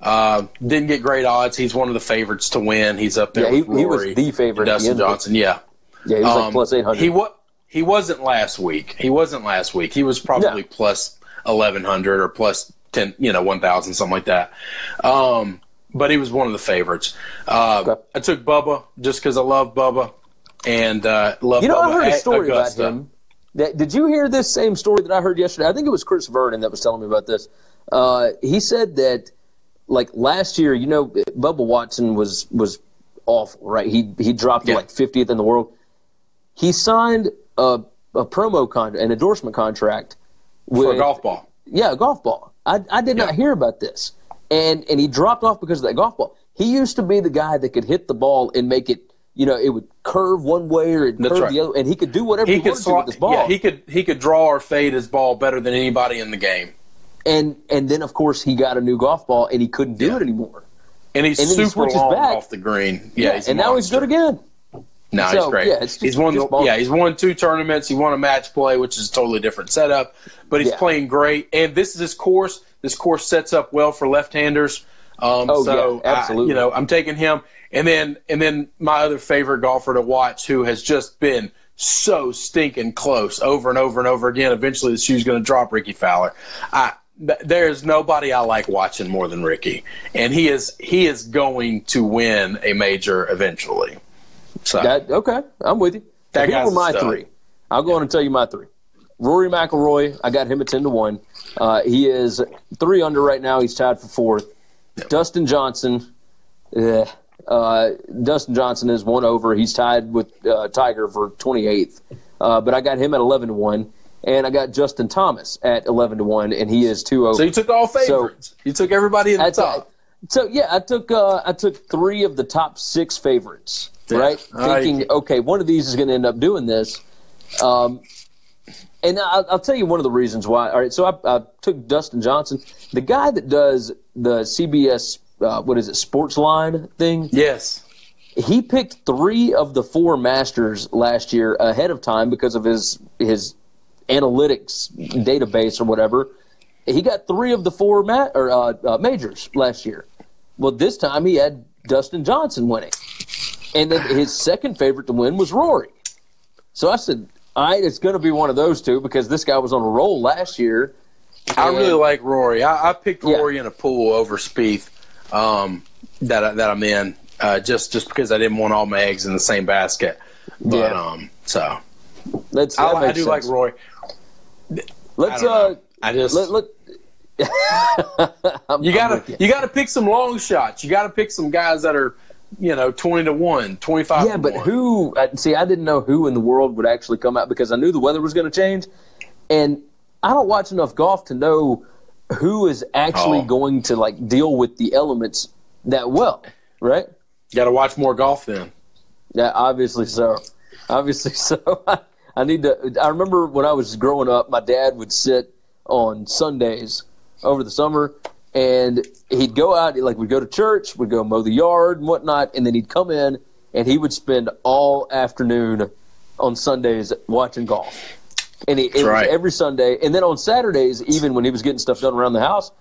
Uh, didn't get great odds. He's one of the favorites to win. He's up there Yeah, he- he was the favorite Dustin. Johnson. Yeah, yeah, he was like Um, plus 800. He wa- he wasn't last week. He wasn't last week. He was probably No. plus eleven hundred or plus ten, you know, one thousand, something like that. Um, but he was one of the favorites. Uh, Okay. I took Bubba just because I love Bubba and uh, love. You know, Bubba I heard a story Augusta. about him. That, did you hear this same story that I heard yesterday? I think it was Chris Vernon that was telling me about this. Uh, he said that, like last year, you know, Bubba Watson was was awful, right? He he dropped Yeah. to like 50th in the world. He signed a a promo contract, an endorsement contract with for a golf ball. yeah, a golf ball. I, I did not hear about this. And and he dropped off because of that golf ball. He used to be the guy that could hit the ball and make it, you know, it would curve one way or it curve right. the other, and he could do whatever he, He could wanted to with his ball. yeah, he could he could draw or fade his ball better than anybody in the game. And and then of course he got a new golf ball and he couldn't do Yeah. it anymore. And he's And he super switches long back. off the green. Yeah, he's and now he's good again. No, So, he's great. yeah, it's just- he's won. yeah, he's won two tournaments. He won a match play, which is a totally different setup. But he's Yeah. playing great, and this is his course. This course sets up well for left-handers. Um, Oh, so yeah, I- absolutely. you know, I'm taking him, and then and then my other favorite golfer to watch, who has just been so stinking close over and over and over again. Eventually, the shoe's going to drop. Rickie Fowler. I, there's nobody I like watching more than Rickie, and he is he is going to win a major eventually. So That okay, I'm with you. That Here were my three. I'll go on and tell you my three. Rory McIlroy, I got him at ten to one. Uh, he is three under right now. He's tied for fourth. Dustin Johnson, eh, uh, Dustin Johnson is one over. He's tied with uh, Tiger for twenty eighth. Uh, but I got him at eleven to one, and I got Justin Thomas at eleven to one, and he is two over. So you took all favorites. you took everybody in the That's top. So yeah, I took uh, I took three of the top six favorites, Yeah. right? All right. Thinking, okay, one of these is going to end up doing this. Um, and I'll, I'll tell you one of the reasons why. All right, so I, I took Dustin Johnson, the guy that does the CBS, uh, what is it, SportsLine thing. Yes. he picked three of the four Masters last year ahead of time because of his his analytics database or whatever. He got three of the four ma- or uh, uh, majors last year. Well, this time he had Dustin Johnson winning, and then his second favorite to win was Rory. So I said, "All right, it's going to be one of those two because this guy was on a roll last year." I really like Rory. I, I picked Yeah. Rory in a pool over Spieth um, that I, that I'm in, uh, just just because I didn't want all my eggs in the same basket. But Yeah. um, so That's, I, I do like sense. Rory. Let's I uh, know. I just let, let, [LAUGHS] you gotta you. you gotta pick some long shots. You gotta pick some guys that are you know twenty to one, 25 Yeah, to but one. who? See, I didn't know who in the world would actually come out because I knew the weather was going to change, and I don't watch enough golf to know who is actually Oh. going to like deal with the elements that well, right? You gotta watch more golf then. Yeah, obviously so. Obviously [LAUGHS] so. I need to. I remember when I was growing up, my dad would sit on Sundays over the summer, and he'd go out. Like we'd go to church, we'd go mow the yard and whatnot, and then he'd come in, and he would spend all afternoon on Sundays watching golf. And he, right. every Sunday, and then on Saturdays, even when he was getting stuff done around the house,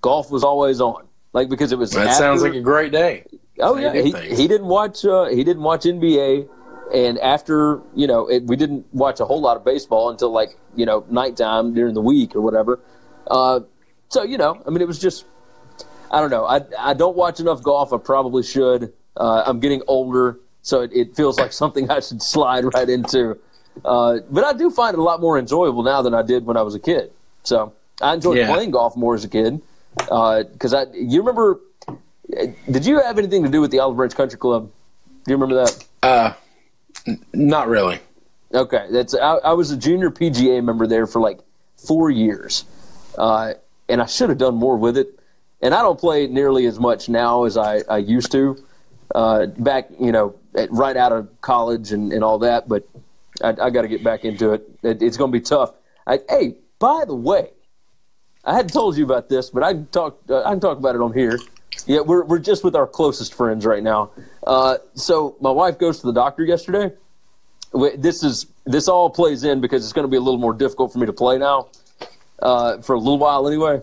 golf was always on. Like because it was. That after, sounds like a great day. Oh yeah, he, he didn't watch uh, he didn't watch NBA, and after you know it, we didn't watch a whole lot of baseball until like you know nighttime during the week or whatever. Uh, so you know, I mean, it was just I don't know. I I don't watch enough golf. I probably should. Uh, I'm getting older, so it, it feels like [LAUGHS] something I should slide right into. Uh, but I do find it a lot more enjoyable now than I did when I was a kid. So I enjoyed Yeah. playing golf more as a kid because I you remember did you have anything to do with the Olive Branch Country Club? Do you remember that? Not really. Okay, that's I, I was a junior PGA member there for like four years, uh, and I should have done more with it. And I don't play nearly as much now as I, I used to. Uh, back, you know, at, right out of college and, and all that, but I, I got to get back into it. it it's going to be tough. I, hey, by the way, I hadn't told you about this, but I can talk. Uh, I can talk about it on here. Yeah, we're we're just with our closest friends right now. Uh, so my wife goes to the doctor yesterday. This is this all plays in because it's going to be a little more difficult for me to play now uh, for a little while anyway,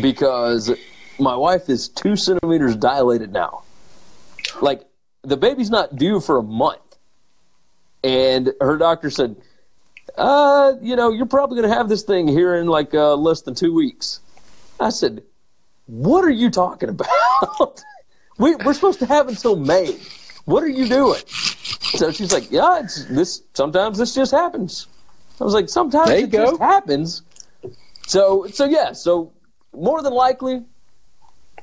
because my wife is two centimeters dilated now. Like the baby's not due for a month, and her doctor said, "Uh, you know, you're probably going to have this thing here in like uh, less than two weeks." I said, "What are you talking about? [LAUGHS] we, we're supposed to have until May. What are you doing?" So she's like, "Yeah, it's this. Sometimes this just happens." I was like, "Sometimes it just happens." So, so yeah, so more than likely,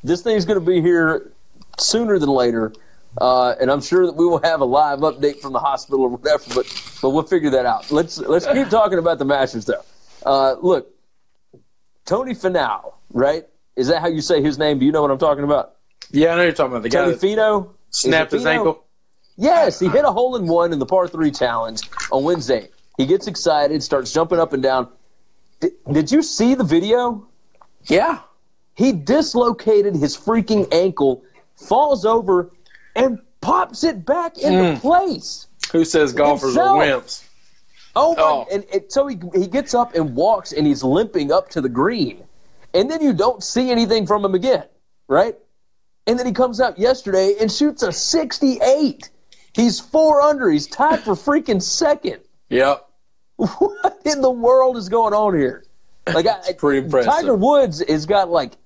this thing's going to be here sooner than later, uh, and I'm sure that we will have a live update from the hospital or whatever. But, but we'll figure that out. Let's let's keep talking about the Masters though. Uh, look, Tony Finau, right? Is that how you say his name? Do you know what I'm talking about? Yeah, I know you're talking about the guy Tony Fino snapped Is his ankle. Yes, he uh, hit a hole in one in the par three challenge on Wednesday. He gets excited, starts jumping up and down. Did, did you see the video? Yeah. He dislocated his freaking ankle, falls over, and pops it back into mm. place. Who says golfers Himself. are wimps? Oh my! Oh. And, and so he he gets up and walks, and he's limping up to the green, and then you don't see anything from him again, right? And then he comes out yesterday and shoots a 68. He's four under. He's tied for freaking second. Yep. What in the world is going on here? Like, I, pretty impressive. Tiger Woods has got like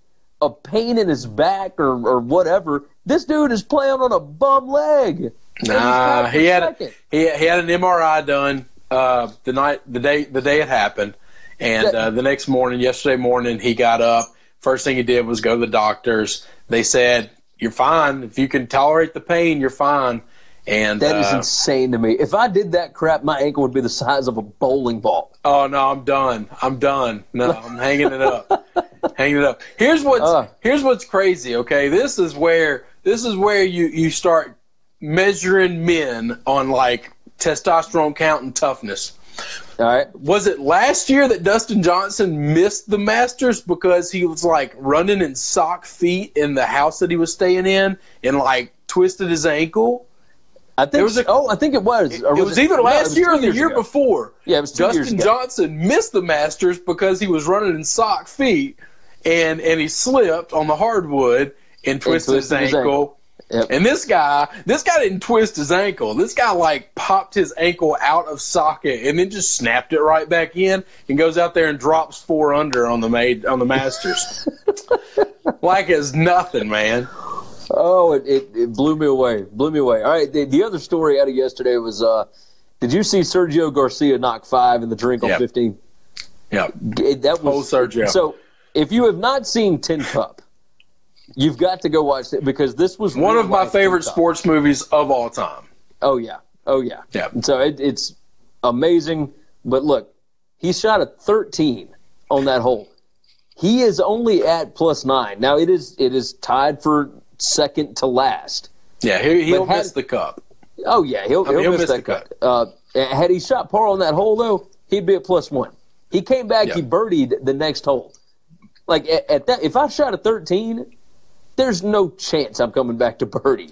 a pain in his back or, or whatever. This dude is playing on a bum leg. Nah, he had second. he, he had an MRI done uh, the night the day the day it happened, and Yeah. uh, the next morning, yesterday morning, he got up. First thing he did was go to the doctors. They said, "You're fine. If you can tolerate the pain, you're fine." And That is uh, insane to me. If I did that crap, my ankle would be the size of a bowling ball. Oh no, I'm done. I'm done. No, I'm hanging it up. [LAUGHS] hanging it up. Here's what's Uh. here's what's crazy. Okay, this is where this is where you you start measuring men on like testosterone count and toughness. All right. Was it last year that Dustin Johnson missed the Masters because he was like running in sock feet in the house that he was staying in and like twisted his ankle? I think. It was a- oh, I think it was. It was it- either it last was year or the year ago. before. Yeah, it was two years Justin ago. Johnson missed the Masters because he was running in sock feet, and and he slipped on the hardwood and twisted, his, twisted his ankle. ankle. Yep. And this guy, this guy didn't twist his ankle. This guy like popped his ankle out of socket and then just snapped it right back in and goes out there and drops four under on the made on the Masters. [LAUGHS] like it's nothing, man. Oh, it, it, it blew me away. Blew me away. All right. The, the other story out of yesterday was uh, did you see Sergio Garcia knock five in the drink on Yep. 15? Yep. It- that was Oh, Sergio. So if you have not seen Tin Cup, you've got to go watch it because this was One of my favorite sports movies of all time. Oh yeah, oh yeah, Yeah. So it, it's amazing. But look, he shot a 13 on that hole. He is only at plus nine now. It is it is tied for second to last. Yeah, he, he'll had- miss the cup. Oh yeah, he'll, mean, he'll, he'll miss, miss that the cut. Uh, had he shot par on that hole though, he'd be at plus one. He came back, Yeah. he birdied the next hole. Like at, at that, if I shot a thirteen, there's no chance I'm coming back to birdie.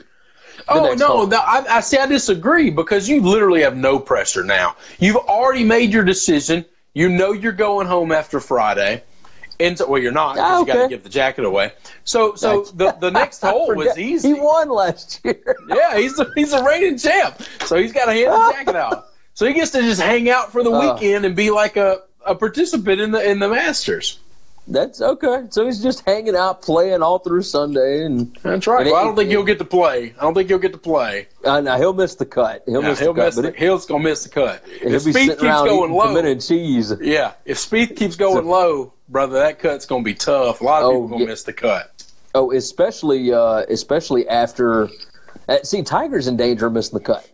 Oh no, no I, I see. I disagree because you literally have no pressure now. You've already made your decision. You know you're going home after Friday, and so, well, you're not because Ah, you got to give the jacket away. So, so the the [LAUGHS] next hole was easy. He won last year. [LAUGHS] Yeah, he's a, he's a reigning champ, so he's got to hand the jacket out. So he gets to just hang out for the Uh. weekend and be like a, a participant in the in the Masters. That's okay. So he's just hanging out, playing all through Sunday, and That's right. And Well, I don't think he'll get to play. I don't think he'll get to play. uh, now he'll miss the cut. He'll Yeah, miss he'll the cut, miss. but The, it, he'll gonna miss the cut. he'll If Spieth keeps going low, and cheese. Yeah, if Spieth keeps going low, brother, that cut's gonna be tough. A lot of Oh, people gonna yeah. miss the cut. Oh, especially uh, especially after. Uh, see, Tiger's in danger of missing the cut.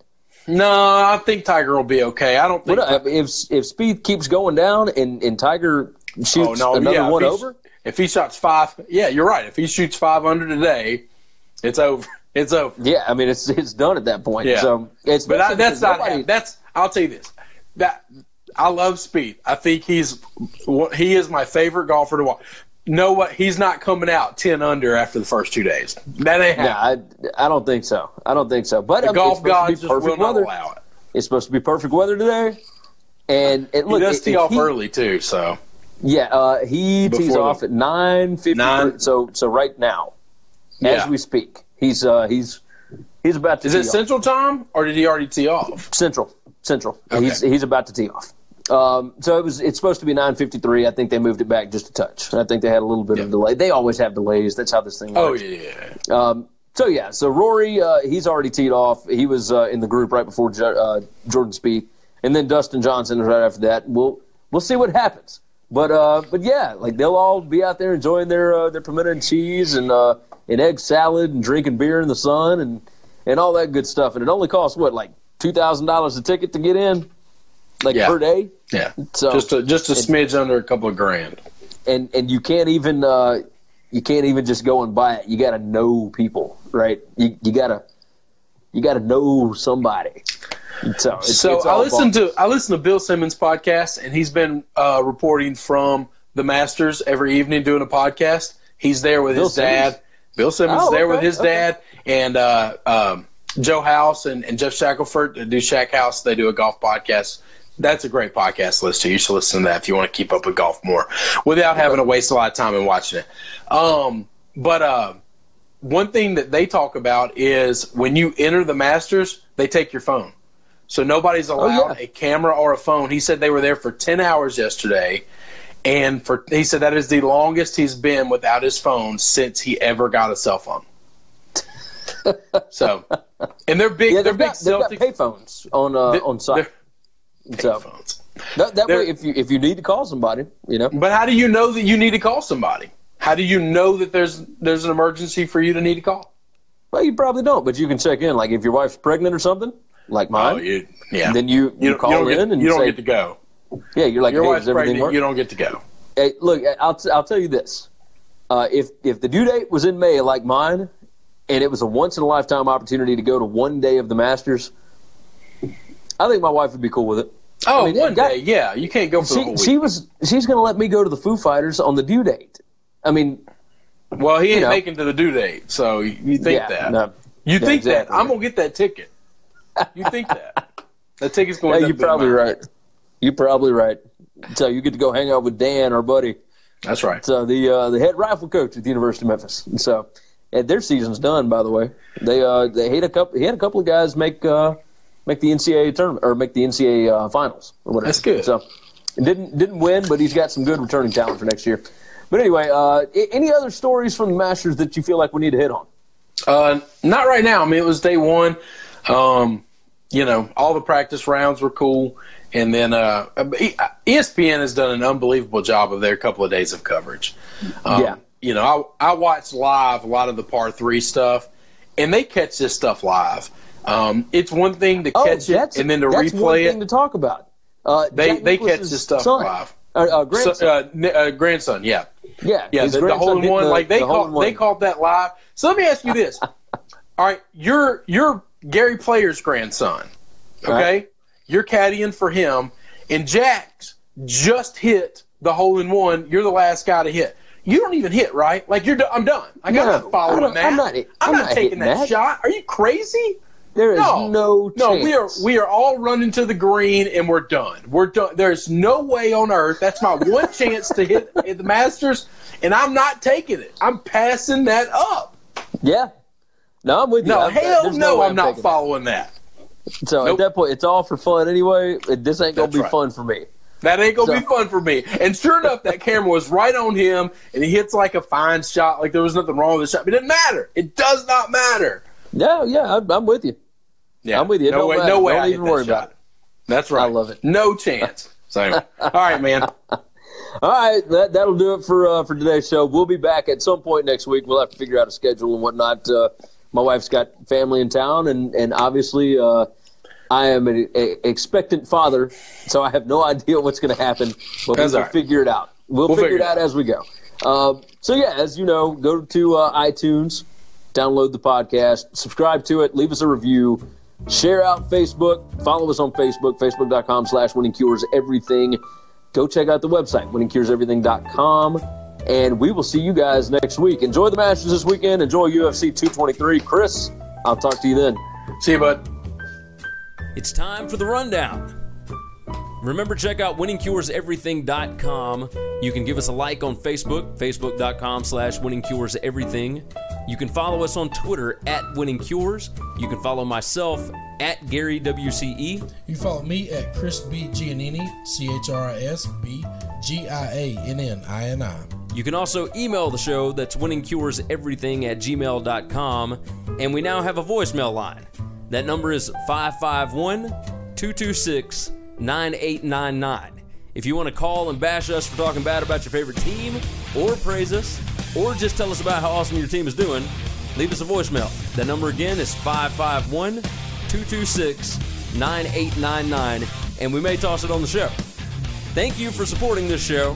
No, I think Tiger will be okay. I don't think. Uh, if if Spieth keeps going down and, and Tiger shoots oh no, another yeah, one if over, If he shots five, yeah, you're right. If he shoots five under today, it's over. [LAUGHS] It's over. yeah, I mean it's it's done at that point. Yeah. So it's But I, that's not. That's. I'll tell you this. That I love Spieth. I think he's he is my favorite golfer to watch. Know what? He's not coming out ten under after the first two days. That ain't happening. Yeah, I, I don't think so. I don't think so. But I mean, golf it's supposed to gods be just will perfect not weather. allow it. It's supposed to be perfect weather today. And it, look, he does tee off he- early too. So Yeah, uh, he tees the- off at nine fifty. Nine- So so right now, Yeah. as we speak, he's uh, he's he's about to is tee it off. Central Time or did he already tee off? Central Central. Okay. He's he's about to tee off. Um, so it was. It's supposed to be nine fifty three. I think they moved it back just a touch. I think they had a little bit Yeah. of delay. They always have delays. That's how this thing works. Oh yeah. Um, so yeah, so Rory, uh, he's already teed off. He was uh, in the group right before Jo- uh, Jordan Spieth, and then Dustin Johnson is right after that. We'll we'll see what happens. But uh, but yeah, like they'll all be out there enjoying their uh, their pimento and cheese and uh, and egg salad and drinking beer in the sun and and all that good stuff. And it only costs what like two thousand dollars a ticket to get in, like Yeah. per day. Yeah. So Just a just a smidge under a couple of grand. and and you can't even uh, you can't even just go and buy it. You got to know people, right? You you gotta you gotta know somebody. So it's, so it's I all listened to I listened to Bill Simmons podcast, and he's been uh, reporting from the Masters every evening doing a podcast. He's there with Bill his dad. Bill Simmons Oh, is there okay, with his okay. dad and uh, um, Joe House and, and Geoff Shackelford do Shack House. They do a golf podcast. That's a great podcast listen to. You should listen to that if you want to keep up with golf more without having to waste a lot of time and watching it. Um, but uh, one thing that they talk about is when you enter the Masters, they take your phone. So nobody's allowed Oh, yeah. a camera or a phone. He said they were there for 10 hours yesterday. And for he said that is the longest he's been without his phone since he ever got a cell phone. so, and they're big. yeah, they're they've big got, they've got Celtics. phones on uh, They're- on site. So phones. that, that way, if you if you need to call somebody, you know, But how do you know that you need to call somebody? How do you know that there's there's an emergency for you to need to call? well, you probably don't, but you can check in. Like if your wife's pregnant or something, like mine, Oh, you yeah. then you you, you, call you in get, and you don't say, get to go. yeah, you're like, Your hey, wife's everything pregnant. You don't get to go. Hey, look, I'll, t- I'll tell you this. Uh, if if the due date was in May, like mine, and it was a once in a lifetime opportunity to go to one day of the Masters, I think my wife would be cool with it. Oh, mean, one God- day, yeah. You can't go for She she was she's going to let me go to the Foo Fighters on the due date. I mean, well, he ain't you know. making to the due date, so you think yeah, that. no. You Yeah, think exactly. that. I'm going to get that ticket. You think that? The ticket's going. Yeah, you're probably right. You're probably right. So you get to go hang out with Dan, our buddy. That's right. So the uh, the head rifle coach at the University of Memphis. And so and their season's done. By the way, they uh, they had a couple. He had a couple of guys make uh, make the NCAA tournament or make the NCAA uh, finals or whatever. That's good. So didn't didn't win, but he's got some good returning talent for next year. But anyway, uh, any other stories from the Masters that you feel like we need to hit on? Uh, not right now. I mean, it was day one. Um, you know, all the practice rounds were cool. And then uh, ESPN has done an unbelievable job of their couple of days of coverage. Um, yeah. You know, I, I watched live a lot of the par three stuff, and they catch this stuff live. Um, it's one thing to oh, catch it and then to that's replay one it. thing to talk about. Uh, they they catch this stuff son. live. Uh, uh, grandson. So, uh, grandson, yeah, yeah, yeah. The, the hole in one, the, like they the called they called that live. So let me ask you this: [LAUGHS] All right, you're you're Gary Player's grandson, okay? Right. You're caddying for him, and Jack's just hit the hole in one. You're the last guy to hit. You don't even hit, right? Like you're, done, I'm done. Like, no, I'm not following that. I'm not. I'm, I'm not, not taking that, that, shot. Are you crazy? There is no, no, no. We are we are all running to the green and we're done. We're done. There's no way on earth. That's my one [LAUGHS] chance to hit, hit the Masters, and I'm not taking it. I'm passing that up. Yeah. No, I'm with you. No, I'm, hell no, no I'm, I'm not following that. that. So nope. at that point, it's all for fun anyway. This ain't gonna That's be right. fun for me. That ain't gonna so. be fun for me. And sure enough, that camera was right on him, and he hits like a fine shot, like there was nothing wrong with the shot. But it didn't matter. It does not matter. No, yeah, I'm, I'm with you. Yeah, I'm with you. No way, matter. no way. Don't I even worry about it. That's right. I love it. No chance. [LAUGHS] So, anyway. all right, man. [LAUGHS] All right, that that'll do it for uh, for today's show. We'll be back at some point next week. We'll have to figure out a schedule and whatnot. Uh, my wife's got family in town, and and obviously uh, I am an expectant father, so I have no idea what's going to happen. But we'll right. figure it out. We'll, we'll figure, figure, it out, out as we go. Uh, so yeah, as you know, go to uh, iTunes, download the podcast, subscribe to it, leave us a review, share out Facebook, follow us on Facebook, facebook.com slash winning cures everything. Go check out the website, winningcureseverything.com. And we will see you guys next week. Enjoy the matches this weekend. Enjoy UFC 223. Chris, I'll talk to you then. See you, bud. It's time for the rundown. Remember, check out winningcureseverything.com. You can give us a like on Facebook, facebook.com slash winningcureseverything. You can follow us on Twitter at winningcures. You can follow myself at Gary WCE. You follow me at Chris B. Giannini, C H R I S B G I A N N I N I. You can also email the show that's winningcureseverything at gmail.com. And we now have a voicemail line. That number is 551 226 9899. If you want to call and bash us for talking bad about your favorite team, or praise us, or just tell us about how awesome your team is doing, leave us a voicemail. That number again is 551 226 9899, and we may toss it on the show. Thank you for supporting this show,